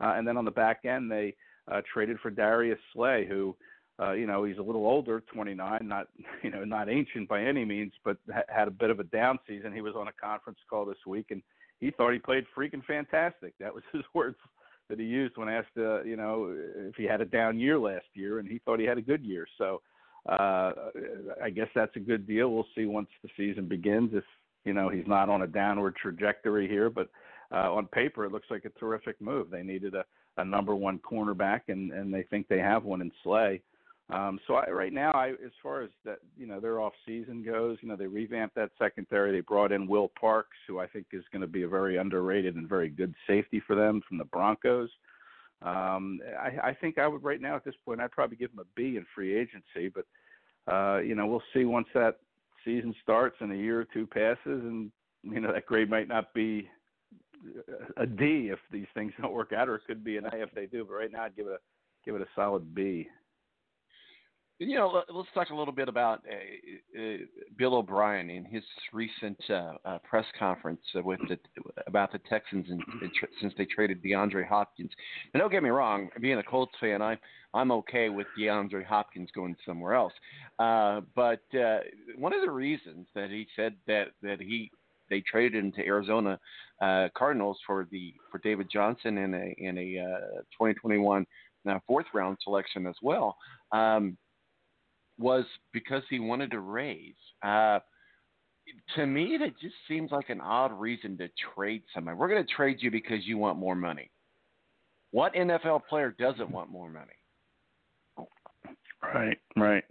Uh, and then on the back end, they uh, traded for Darius Slay, who, uh, you know, he's a little older, 29, not, you know, not ancient by any means, but ha- had a bit of a down season. He was on a conference call this week, and he thought he played freaking fantastic. That was his words that he used when asked, uh, you know, if he had a down year last year, and he thought he had a good year. So uh, I guess that's a good deal. We'll see once the season begins if you know he's not on a downward trajectory here, but uh, on paper it looks like a terrific move. They needed a, a number one cornerback, and and they think they have one in Slay. Um, so I, right now, I, as far as that, you know, their off season goes, you know, they revamped that secondary. They brought in Will Parks, who I think is going to be a very underrated and very good safety for them from the Broncos. Um, I, I think I would right now at this point I'd probably give him a B in free agency, but uh, you know we'll see once that season starts and a year or two passes, and you know that grade might not be a D if these things don't work out, or it could be an A if they do. But right now I'd give it a give it a solid B. You know, let's talk a little bit about uh, uh, Bill O'Brien in his recent uh, uh press conference with the, about the Texans and, since they traded DeAndre Hopkins. And don't get me wrong, being a Colts fan, I I'm okay with DeAndre Hopkins going somewhere else. Uh, but uh, one of the reasons that he said that that he they traded him to Arizona Cardinals for the for David Johnson in a in a 2021 fourth round selection as well. Um, was because he wanted to raise. Uh, to me, that just seems like an odd reason to trade somebody. We're going to trade you because you want more money. What NFL player doesn't want more money? Right, right.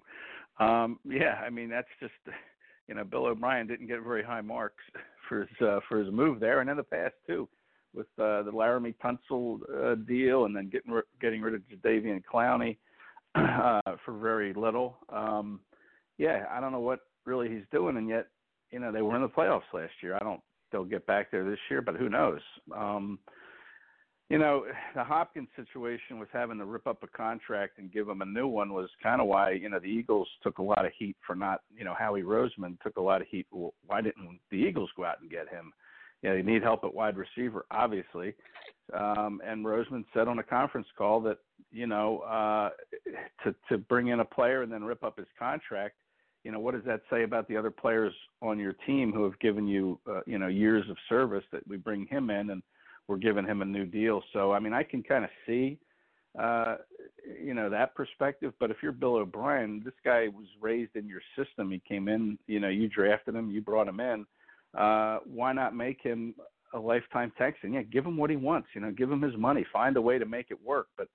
Um, yeah, I mean that's just you know Bill O'Brien didn't get very high marks for his uh, for his move there, and in the past too, with uh, the Laremy Tunsil uh, deal, and then getting getting rid of Jadeveon Clowney uh, for very little. Um, yeah, I don't know what really he's doing, and yet, you know, they were in the playoffs last year. I don't. They'll get back there this year, but who knows? Um, you know, the Hopkins situation with having to rip up a contract and give him a new one was kind of why you know the Eagles took a lot of heat for not. You know, Howie Roseman took a lot of heat. Well, why didn't the Eagles go out and get him? you know, they need help at wide receiver, obviously. Um, and Roseman said on a conference call that you know uh, to to bring in a player and then rip up his contract. You know what does that say about the other players on your team who have given you uh, you know years of service that we bring him in and we're giving him a new deal. So I mean I can kind of see uh, you know that perspective. But if you're Bill O'Brien, this guy was raised in your system. He came in, you know, you drafted him, you brought him in. Uh, why not make him a lifetime Texan? Yeah, give him what he wants. You know, give him his money. Find a way to make it work. But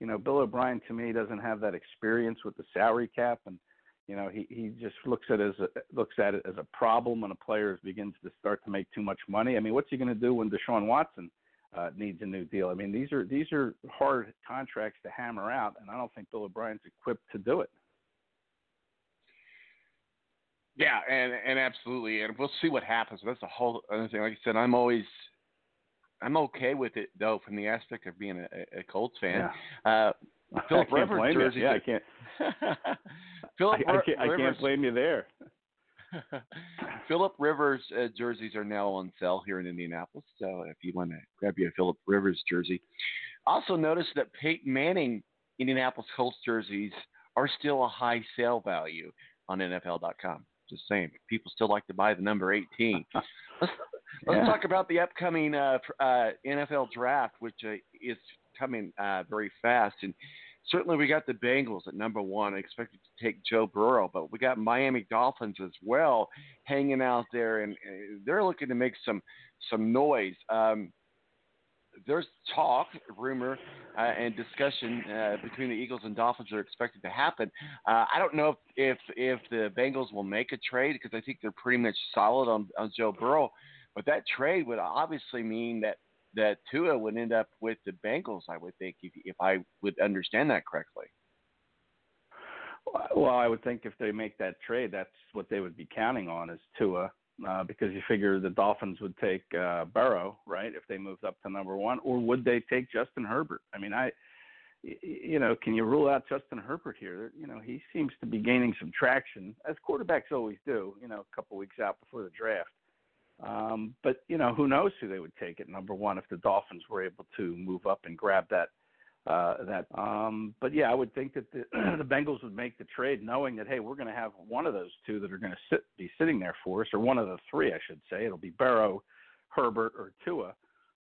you know, Bill O'Brien to me doesn't have that experience with the salary cap, and you know, he he just looks at it as a, looks at it as a problem when a player begins to start to make too much money. I mean, what's he going to do when Deshaun Watson uh, needs a new deal? I mean, these are these are hard contracts to hammer out, and I don't think Bill O'Brien's equipped to do it. Yeah, and and absolutely, and we'll see what happens. That's a whole other thing. Like I said, I'm always I'm okay with it though, from the aspect of being a, a Colts fan. Yeah. Uh, Philip Rivers jersey. Yeah, I can't. Philip I, I, can't, I can't blame you there. Philip Rivers uh, jerseys are now on sale here in Indianapolis. So if you want to grab you a Philip Rivers jersey, also notice that Peyton Manning Indianapolis Colts jerseys are still a high sale value on NFL.com. Just saying, people still like to buy the number 18. let's let's Yeah. talk about the upcoming uh, uh, NFL draft, which uh, is coming uh, very fast. And certainly, we got the Bengals at number one, expected to take Joe Burrow, but we got Miami Dolphins as well hanging out there, and they're looking to make some some noise. Um, there's talk, rumor, uh, and discussion uh, between the Eagles and Dolphins that are expected to happen. Uh, I don't know if, if if the Bengals will make a trade because I think they're pretty much solid on, on Joe Burrow, but that trade would obviously mean that that Tua would end up with the Bengals. I would think if if I would understand that correctly. Well, I would think if they make that trade, that's what they would be counting on is Tua, uh, because you figure the Dolphins would take uh, Burrow, right, if they moved up to number one, or would they take Justin Herbert? I mean, I, you know, can you rule out Justin Herbert here? You know, he seems to be gaining some traction, as quarterbacks always do. You know, a couple weeks out before the draft. Um, but you know, who knows who they would take at number one if the Dolphins were able to move up and grab that uh, that. Um, but yeah, I would think that the, the Bengals would make the trade, knowing that hey, we're going to have one of those two that are going to sit, be sitting there for us, or one of the three, I should say. It'll be Burrow, Herbert, or Tua.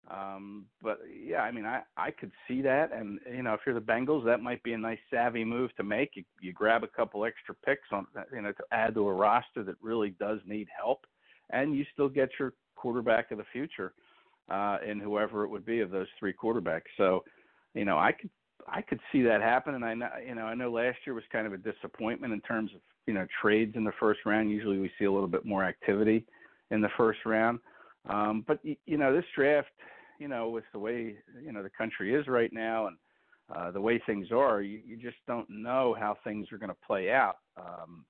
Um, but yeah, I mean, I I could see that, and you know, if you're the Bengals, that might be a nice savvy move to make. You you grab a couple extra picks on, you know, to add to a roster that really does need help, and you still get your quarterback of the future, uh, in whoever it would be of those three quarterbacks. So you know, I could I could see that happen, and I know you know I know last year was kind of a disappointment in terms of you know trades in the first round. Usually we see a little bit more activity in the first round, um, but you know this draft, you know, with the way you know the country is right now and uh, the way things are, you, you just don't know how things are going to play out um,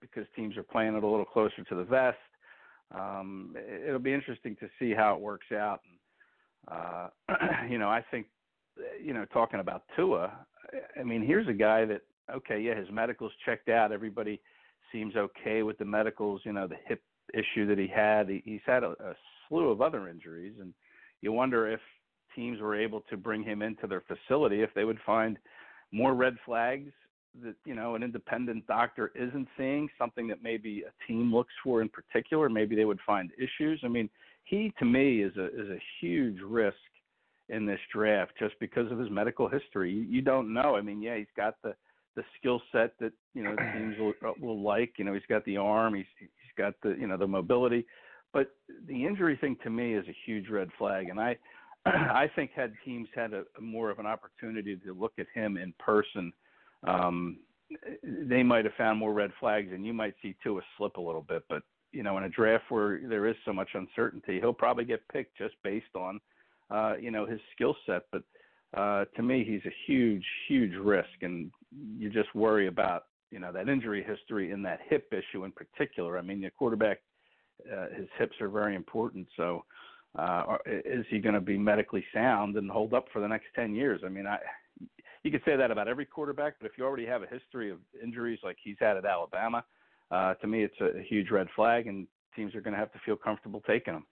because teams are playing it a little closer to the vest. Um, it- it'll be interesting to see how it works out. And, uh, you know, I think you know, talking about Tua, I mean, here's a guy that okay, yeah, his medicals checked out. Everybody seems okay with the medicals. You know, the hip issue that he had. He, he's had a, a slew of other injuries, and you wonder if teams were able to bring him into their facility if they would find more red flags that you know an independent doctor isn't seeing something that maybe a team looks for in particular maybe they would find issues i mean he to me is a is a huge risk in this draft just because of his medical history. You, you don't know. I mean, yeah, he's got the the skill set that you know teams will uh, will like. You know, he's got the arm. He's he's got the you know the mobility. But the injury thing to me is a huge red flag, and I I think had teams had a more of an opportunity to look at him in person, um, they might have found more red flags, and you might see Tua slip a little bit. But you know, in a draft where there is so much uncertainty, he'll probably get picked just based on uh, you know, his skill set. But uh, to me, he's a huge, huge risk, and you just worry about you know that injury history and that hip issue in particular. I mean, the quarterback, uh, his hips are very important. So, uh, is he going to be medically sound and hold up for the next ten years? I mean, I. You could say that about every quarterback, but if you already have a history of injuries like he's had at Alabama, uh, to me it's a, huge red flag, and teams are going to have to feel comfortable taking him.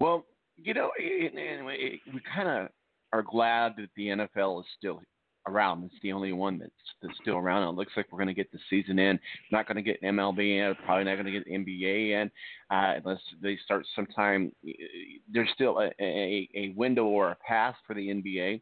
Well, you know, anyway, we kind of are glad that the NFL is still around. It's the only one that's, that's still around. It looks like we're going to get the season in. Not going to get MLB in. Probably not going to get NBA in uh, unless they start sometime. There's still a, a, a window or a path for the NBA.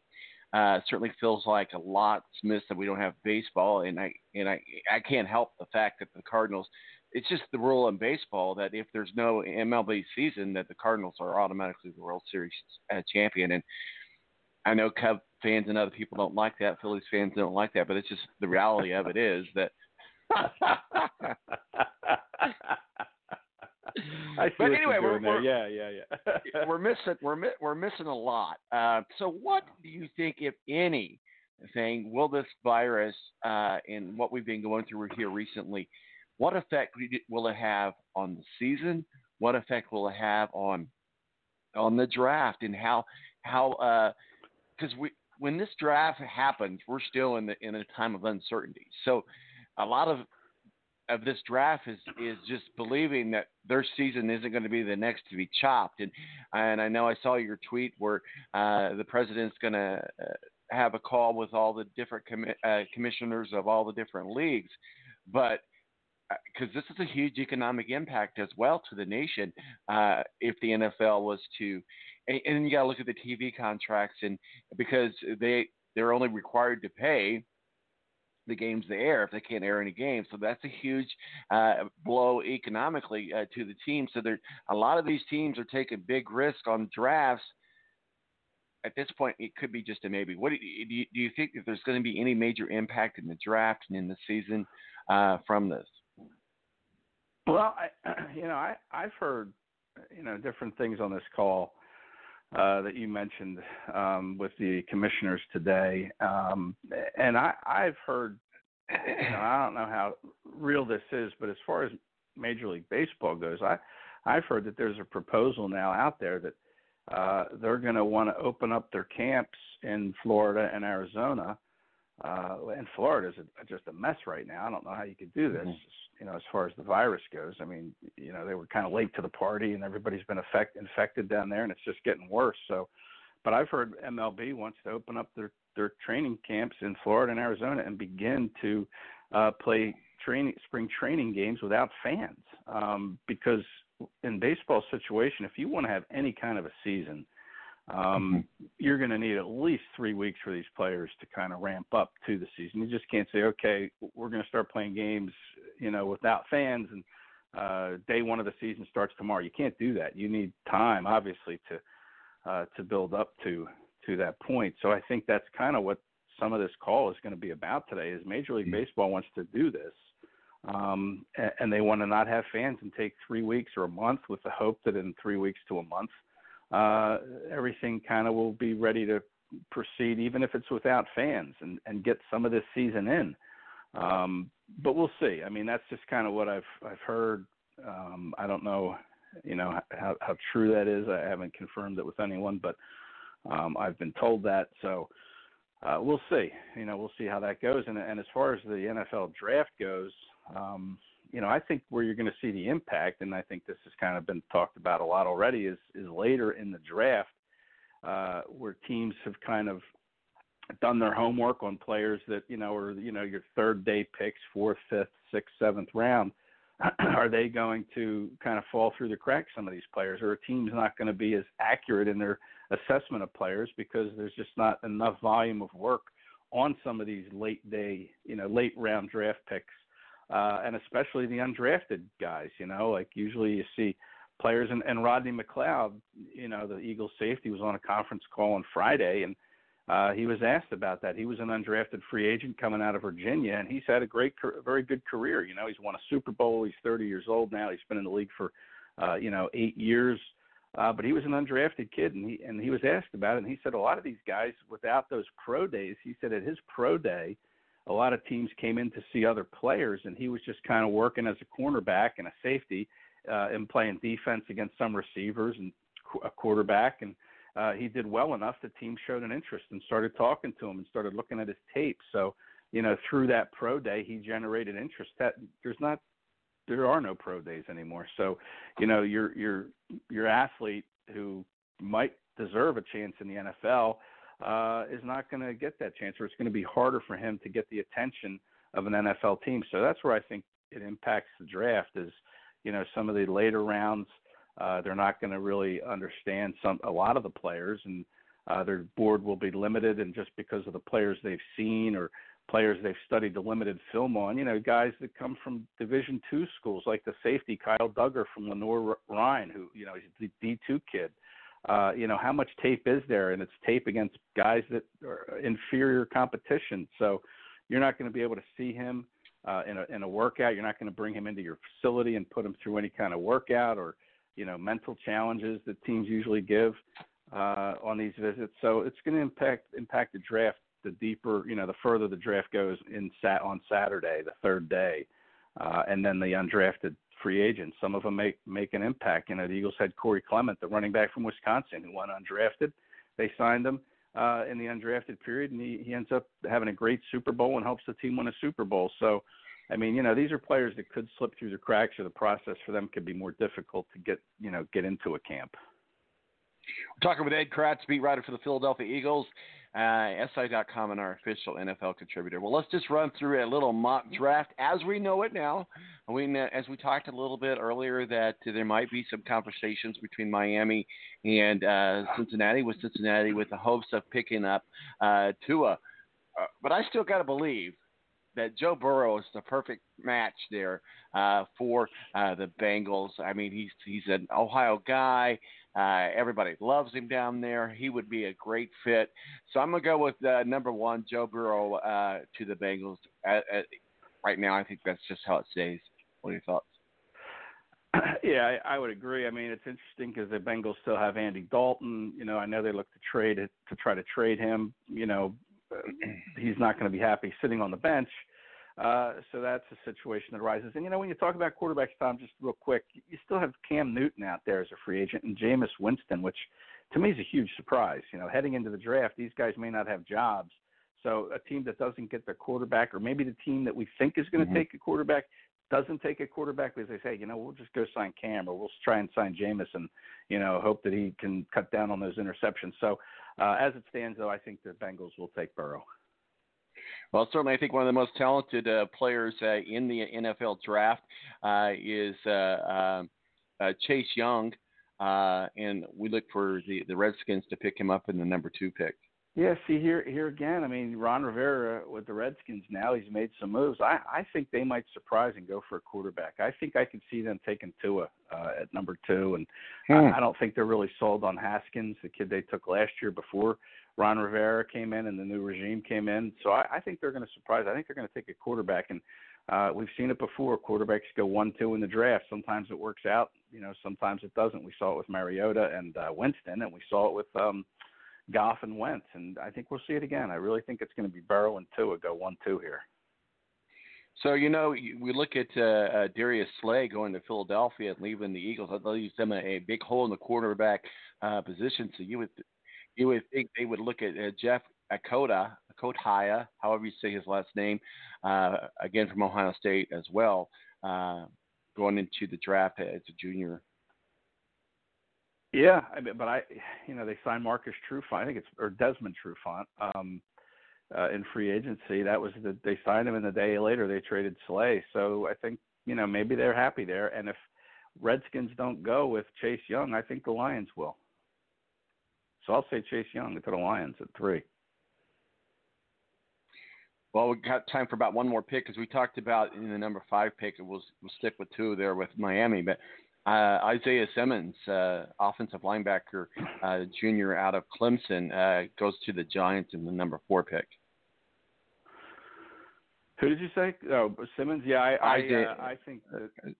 Uh, certainly feels like a lot's missed that we don't have baseball, and I and I I can't help the fact that the Cardinals. It's just the rule in baseball that if there's no MLB season, that the Cardinals are automatically the World Series uh, champion. And I know Cub fans and other people don't like that. Phillies fans don't like that, but it's just the reality of it is that. I see but anyway, we're, there. we're yeah, yeah, yeah. we're missing we're we're missing a lot. Uh, so, what do you think, if any, thing will this virus uh, and what we've been going through here recently, what effect will it have on the season? What effect will it have on on the draft and how how because uh, we when this draft happens, we're still in the in a time of uncertainty. So, a lot of of this draft is is just believing that their season isn't going to be the next to be chopped. And and I know I saw your tweet where uh, the president's going to uh, have a call with all the different uh, commissioners of all the different leagues, but because uh, this is a huge economic impact as well to the nation uh, if the NFL was to, and, and you got to look at the TV contracts and because they they're only required to pay the games they air if they can't air any games. So that's a huge uh, blow economically uh, to the team. So there, a lot of these teams are taking big risk on drafts. At this point, it could be just a maybe. What do you, do you, think that there's going to be any major impact in the draft and in the season uh, from this? Well, I, you know, I I've heard you know different things on this call. Uh, that you mentioned um, with the commissioners today, um, and I, I've heard. You know, I don't know how real this is, but as far as Major League Baseball goes, I I've heard that there's a proposal now out there that uh, they're going to want to open up their camps in Florida and Arizona. Uh, and Florida is just a mess right now. I don't know how you could do this. Mm-hmm. You know, as far as the virus goes, I mean, you know, they were kind of late to the party, and everybody's been affect, infected down there, and it's just getting worse. So, but I've heard MLB wants to open up their their training camps in Florida and Arizona and begin to uh, play training spring training games without fans um, because in baseball situation, if you want to have any kind of a season, um, mm-hmm. you're going to need at least three weeks for these players to kind of ramp up to the season. You just can't say, okay, we're going to start playing games, you know, without fans, and uh, day one of the season starts tomorrow. You can't do that. You need time, obviously, to uh, to build up to to that point. So I think that's kind of what some of this call is going to be about today. Is Major League mm-hmm. Baseball wants to do this um, and, and they want to not have fans and take three weeks or a month with the hope that in three weeks to a month, uh, everything kind of will be ready to proceed, even if it's without fans, and, and get some of this season in. Um, but we'll see. I mean, that's just kind of what I've I've heard. Um, I don't know, you know, how, how true that is. I haven't confirmed it with anyone, but um, I've been told that. So uh, we'll see. You know, we'll see how that goes. And, and as far as the NFL draft goes, um, you know, I think where you're going to see the impact, and I think this has kind of been talked about a lot already, is is later in the draft, uh, where teams have kind of done their homework on players that you know are you know your third day picks, fourth, fifth, sixth, seventh round. are they going to kind of fall through the cracks? Some of these players, or a team's not going to be as accurate in their assessment of players because there's just not enough volume of work on some of these late day, you know, late round draft picks uh, and especially the undrafted guys. You know, like usually you see players and, and Rodney McLeod, you know, the Eagles safety was on a conference call on Friday and uh, he was asked about that. He was an undrafted free agent coming out of Virginia, and he's had a great, very good career. You know, he's won a Super Bowl. He's 30 years old now. He's been in the league for, uh, you know, eight years. Uh, but he was an undrafted kid, and he and he was asked about it, and he said a lot of these guys, without those pro days, he said at his pro day, a lot of teams came in to see other players, and he was just kind of working as a cornerback and a safety uh, and playing defense against some receivers and a quarterback. And uh, he did well enough that teams showed an interest and started talking to him and started looking at his tape. So, you know, through that pro day, he generated interest. That there's not there are no pro days anymore. So, you know, your your your athlete who might deserve a chance in the NFL uh, is not going to get that chance, or it's going to be harder for him to get the attention of an NFL team. So that's where I think it impacts the draft. Is you know some of the later rounds, uh, they're not going to really understand some a lot of the players, and uh, their board will be limited, and just because of the players they've seen or players they've studied the limited film on. You know, guys that come from Division two schools, like the safety Kyle Dugger from Lenoir-Rhyne, who you know he's the D two kid. Uh, you know, how much tape is there? And it's tape against guys that are inferior competition. So you're not going to be able to see him uh, in a in a workout. You're not going to bring him into your facility and put him through any kind of workout or you know mental challenges that teams usually give uh, on these visits. So it's going to impact impact the draft the deeper, you know, the further the draft goes in sat on Saturday, the third day, uh, and then the undrafted free agents. Some of them make make an impact. You know, the Eagles had Corey Clement, the running back from Wisconsin, who went undrafted. They signed him uh, in the undrafted period, and he, he ends up having a great Super Bowl and helps the team win a Super Bowl. So, I mean, you know, these are players that could slip through the cracks, or the process for them could be more difficult to get, you know, get into a camp. We're talking with Ed Kracz, beat writer for the Philadelphia Eagles uh, SI.com and our official NFL contributor. Well, let's just run through a little mock draft as we know it now. We, as we talked a little bit earlier, that there might be some conversations between Miami and uh, Cincinnati, with Cincinnati with the hopes of picking up uh, Tua. Uh, but I still got to believe that Joe Burrow is the perfect match there uh, for uh, the Bengals. I mean, he's he's an Ohio guy. Uh, everybody loves him down there. He would be a great fit. So I'm gonna go with uh, number one, Joe Burrow, uh, to the Bengals. right now, I think that's just how it stays. What are your thoughts? Yeah, I, I would agree. I mean, it's interesting because the Bengals still have Andy Dalton. You know, I know they look to trade it to try to trade him. You know, he's not going to be happy sitting on the bench. Uh, so that's a situation that arises. And you know, when you talk about quarterbacks, Tom, just real quick, you still have Cam Newton out there as a free agent, and Jameis Winston, which to me is a huge surprise. You know, heading into the draft, these guys may not have jobs. So a team that doesn't get their quarterback, or maybe the team that we think is going to mm-hmm. take a quarterback, doesn't take a quarterback because they say, you know, we'll just go sign Cam, or we'll try and sign Jameis, and you know, hope that he can cut down on those interceptions. So uh, as it stands, though, I think the Bengals will take Burrow. Well, certainly, I think one of the most talented uh, players uh, in the NFL draft uh, is uh, uh, uh, Chase Young, and we look for the, the Redskins to pick him up in the number two pick. Yeah, see here here again. I mean, Ron Rivera with the Redskins now, he's made some moves. I I think they might surprise and go for a quarterback. I think I could see them taking Tua uh, at number two, and hmm. I, I don't think they're really sold on Haskins, the kid they took last year before Ron Rivera came in and the new regime came in. So I, I think they're going to surprise. I think they're going to take a quarterback, and uh, we've seen it before. Quarterbacks go one, two in the draft. Sometimes it works out, you know. Sometimes it doesn't. We saw it with Mariota and uh, Winston, and we saw it with um, Goff and Wentz, and I think we'll see it again. I really think it's going to be Burrow and Tua go one, two here. So you know, we look at uh, uh, Darius Slay going to Philadelphia and leaving the Eagles. That leaves them a, a big hole in the quarterback uh, position. So you would you would think they would look at uh, Jeff Akota, Akotaya, however you say his last name, uh, again from Ohio State as well, uh, going into the draft as a junior. Yeah, I mean, but I, you know, they signed Marcus Trufant. I think it's or Desmond Trufant um, uh, in free agency. That was the they signed him, and the day later they traded Slay. So I think you know maybe they're happy there. And if Redskins don't go with Chase Young, I think the Lions will. So I'll say Chase Young to the Lions at three. Well, we got time for about one more pick because we talked about in the number five pick, we'll we'll stick with two there with Miami. But uh, Isaiah Simmons, uh, offensive linebacker, uh, junior out of Clemson, uh, goes to the Giants in the number four pick. Who did you say? Oh, Simmons. Yeah, I I, uh, I think that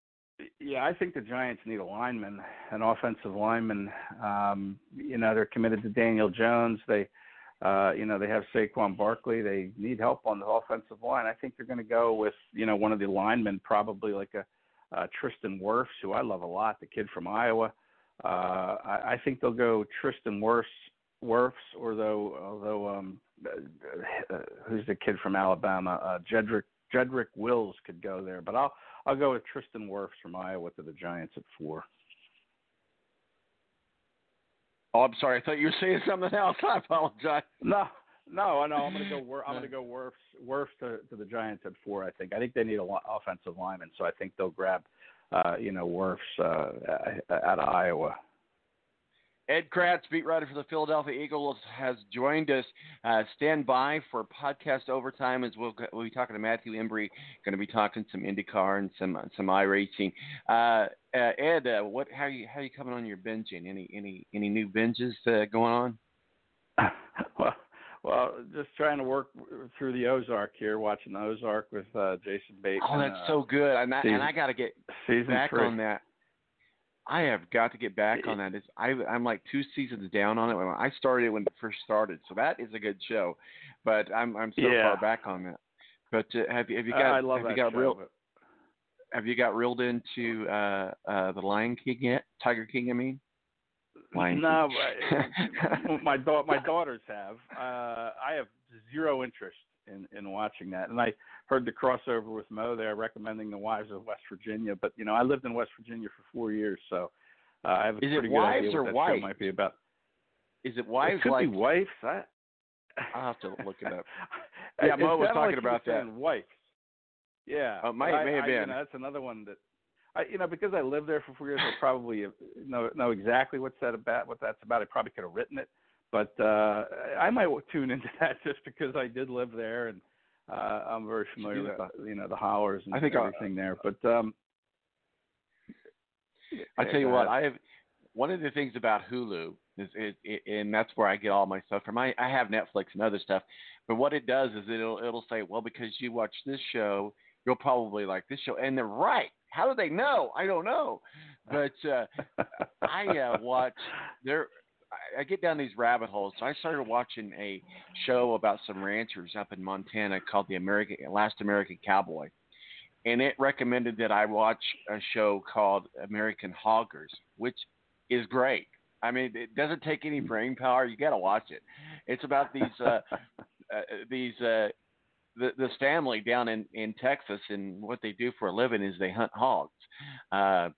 yeah, I think the Giants need a lineman, an offensive lineman. Um, you know, they're committed to Daniel Jones. They, uh, you know, they have Saquon Barkley. They need help on the offensive line. I think they're going to go with, you know, one of the linemen, probably like a uh, Tristan Wirfs, who I love a lot, the kid from Iowa. Uh, I, I think they'll go Tristan Wirfs, Wirfs, or though, although um, uh, uh, who's the kid from Alabama? Uh, Jedrick Jedrick Wills could go there, but I'll I'll go with Tristan Wirfs from Iowa to the Giants at four. Oh, I'm sorry. I thought you were saying something else. I apologize. No, no, no. I'm going to go. Wor- I'm going to go Wirfs, Wirfs to, to the Giants at four. I think. I think they need a lo- offensive lineman, so I think they'll grab, uh, you know, Wirfs uh, out of Iowa. Ed Kracz, beat writer for the Philadelphia Eagles, has joined us. Uh, stand by for podcast overtime as we'll, we'll be talking to Matthew Embry. Going to be talking some IndyCar and some some iRacing. Uh, uh, Ed, uh, what how you how you coming on your binging? Any any any new binges uh, going on? well, well, just trying to work through the Ozark here, watching the Ozark with uh, Jason Bateman. Oh, that's uh, so good, and, I, season, and I got to get season back three. on that. I have got to get back on that. It's, I, I'm like two seasons down on it. When I started it when it first started, so that is a good show. But I'm I'm so Yeah. far back on that. But uh, have you have you Uh, got I love have you got show, real but- have you got reeled into uh uh the Lion King yet? Tiger King, I mean. No, my da- my daughters have. Uh, I have zero interest in in watching that, and I heard the crossover with Mo there recommending The Wives of West Virginia. But you know, I lived in West Virginia for four years, so uh, I have a Is pretty good idea what that wife? show might be about. Is it wives it could like be wives. I, I'll have to look it up. Yeah, Mo was talking like about that. Wife. Yeah. Oh, it might- but I- may have I- you know, that's another one that I, you know, because I lived there for four years, I probably uh, know know exactly what's that about. What that's about. I probably could have written it, but uh I might tune into that just because I did live there and uh I'm very familiar do with the, you know the hollers and I think I'll- everything there. But um I tell you what. I have one of the things about Hulu is it, it and that's where I get all my stuff from. I, I have Netflix and other stuff, but what it does is it'll it'll say, well, because you watch this show, you'll probably like this show, and they're right. How do they know? I don't know, but uh, I uh, watch there. I- get down these rabbit holes. So I started watching a show about some ranchers up in Montana called the American Last American Cowboy, and it recommended that I watch a show called American Hoggers, which is great. I mean, it doesn't take any brain power. You got to watch it. It's about these uh, uh, these uh, th- this family down in in Texas, and what they do for a living is they hunt hogs. Uh,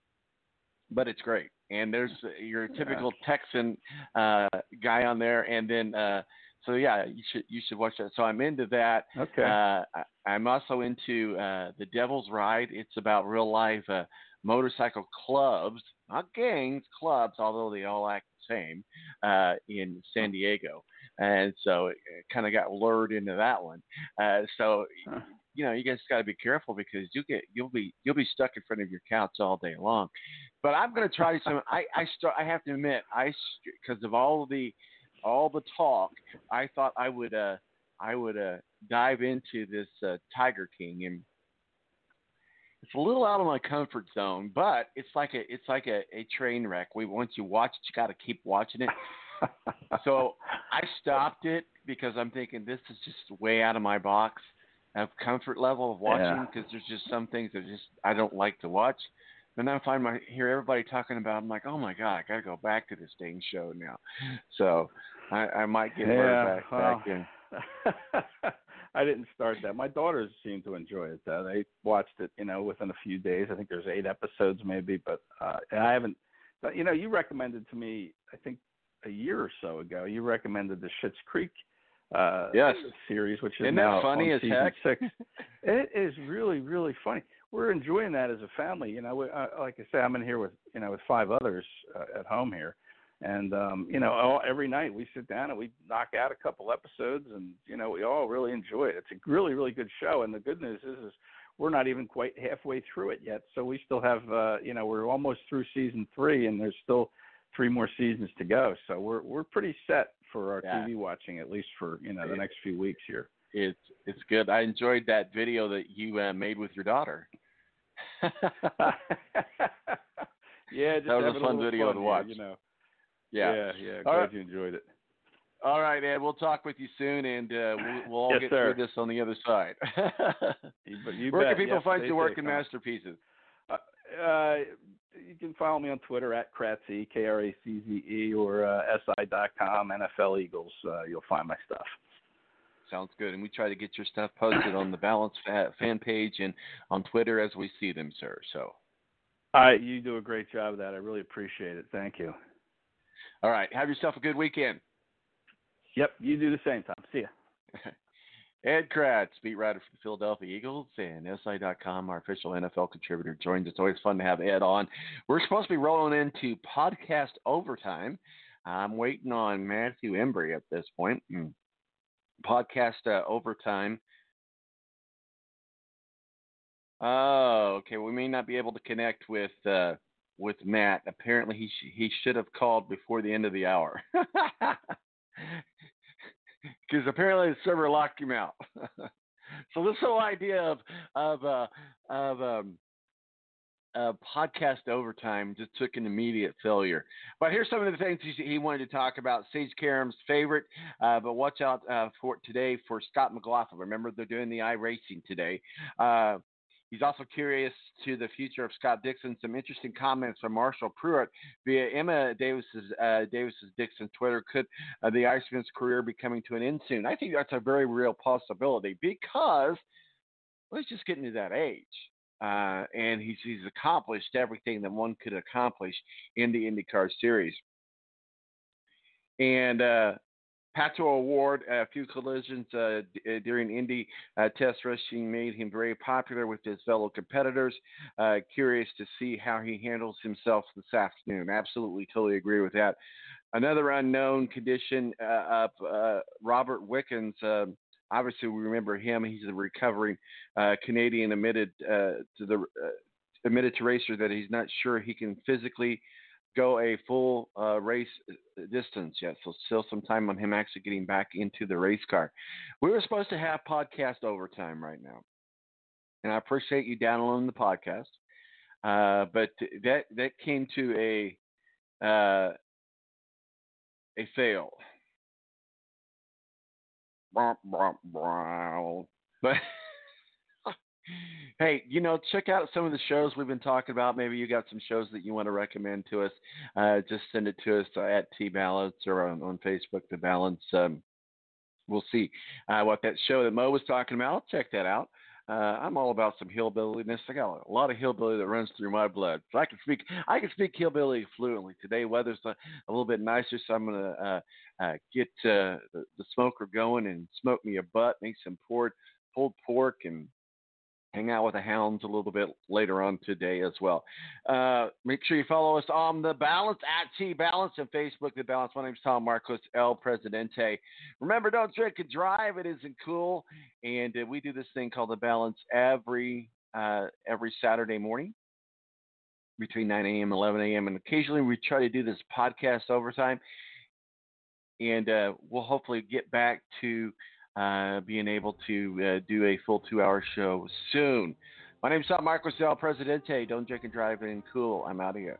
but it's great. And there's your typical Texan uh, guy on there, and then uh, so yeah, you should you should watch that. So I'm into that. Okay. Uh, I, I'm also into uh, the Devil's Ride. It's about real life uh, motorcycle clubs, not gangs, clubs, although they all act the same uh, in San Diego. And so it, kind of got lured into that one. Uh, so you know, you guys got to be careful because you get you'll be you'll be stuck in front of your couch all day long. But I'm going to try some. I I start. I have to admit, I because of all the all the talk, I thought I would uh I would uh dive into this uh, Tiger King and it's a little out of my comfort zone, but it's like a it's like a, a train wreck. We once you watch it, you got to keep watching it. So I stopped it because I'm thinking this is just way out of my box of comfort level of watching Yeah. because there's just some things that just I don't like to watch. And then I find my hear everybody talking about. it, I'm like, oh my god, I got to go back to this dang show now. So I, I might get Yeah, back well. back in. I didn't start that. My daughters seem to enjoy it though. They watched it, you know, within a few days. I think there's eight episodes maybe, but uh and I haven't you know, you recommended to me I think a year or so ago, you recommended the Schitt's Creek uh Yes. series, which is Isn't now funny on as season heck? six. it is really, really funny. We're enjoying that as a family. You know, we, uh, like I say, I'm in here with you know with five others uh, at home here, and um, you know, all, every night we sit down and we knock out a couple episodes, and you know, we all really enjoy it. It's a really, really good show, and the good news is, is we're not even quite halfway through it yet, so we still have, uh, you know, we're almost through season three, and there's still three more seasons to go. So we're we're pretty set for our Yeah. TV watching, at least for you know the next few weeks here. It's it's good. I enjoyed that video that you uh, made with your daughter. yeah, just That was a fun little video fun to here, watch. You know. Yeah. Yeah, yeah. Glad right. you enjoyed it. All right, Ed. We'll talk with you soon, and uh, we'll, we'll all Yes, get sir. through this on the other side. You- but you Where bet. can people Yep, find your work and man. masterpieces? Uh, you can follow me on Twitter at Kratze, K R A C Z E, or uh, SI.com, NFL Eagles. Uh, you'll find my stuff. Sounds good. And we try to get your stuff posted on the Balance fan page and on Twitter as we see them, sir. So. All right, you do a great job of that. I really appreciate it. Thank you. All right, have yourself a good weekend. Yep, you do the same, Tom. See ya. Ed Kracz, beat writer for the Philadelphia Eagles and SI.com, our official NFL contributor, joins us. Always fun to have Ed on. We're supposed to be rolling into podcast overtime. I'm waiting on Matthew Embry at this point. Hmm. Podcast uh, overtime. Oh, okay. We may not be able to connect with uh, with Matt. Apparently, he sh- he should have called before the end of the hour. because apparently the server locked him out. so this whole idea of of uh, of um, uh, podcast overtime just took an immediate failure. But here's some of the things he, he wanted to talk about. Sage Karam's favorite, uh, but watch out uh, for today for Scott McLaughlin. Remember they're doing the iRacing today. Uh, He's also curious to the future of Scott Dixon. Some interesting comments from Marshall Pruett via Emma Davies's uh, Davis's Dixon Twitter. Could uh, the Iceman's career be coming to an end soon? I think that's a very real possibility because well, he's just getting to that age. Uh, and he's he's accomplished everything that one could accomplish in the IndyCar series. And uh, Pato O'Ward, a few collisions uh, d- uh, during Indy uh, test racing made him very popular with his fellow competitors. Uh, curious to see how he handles himself this afternoon. Absolutely, totally agree with that. Another unknown condition uh, of uh, Robert Wickens. Obviously, we remember him. He's a recovering Canadian admitted to the admitted to racer that he's not sure he can physically go a full uh, race uh, distance yet, so still some time on him actually getting back into the race car. We were supposed to have podcast overtime right now, and I appreciate you downloading the podcast, uh, but that that came to a uh, a fail. But Hey, you know, check out some of the shows we've been talking about. Maybe you got some shows that you want to recommend to us. Uh, just send it to us at T Balance or on, on Facebook, The Balance. Um, we'll see uh, what that show that Mo was talking about. I'll check that out. Uh, I'm all about some hillbilliness. I got a lot of hillbilly that runs through my blood. So I can speak, I can speak hillbilly fluently. Today weather's a, a little bit nicer, so I'm gonna uh, uh, get uh, the, the smoker going and smoke me a butt, make some pulled pulled pork and hang out with the hounds a little bit later on today as well. Uh, make sure you follow us on the Balance at T Balance and Facebook. The Balance. My name is Tom Marcos El Presidente. Remember, don't drink and drive. It isn't cool. And uh, we do this thing called the Balance every uh, every Saturday morning between 9 a.m. and 11 a.m. And occasionally we try to do this podcast overtime. And uh, we'll hopefully get back to uh, being able to uh, do a full two hour show soon. My name is Marcos El Presidente. Don't drink and drive and cool. I'm out of here.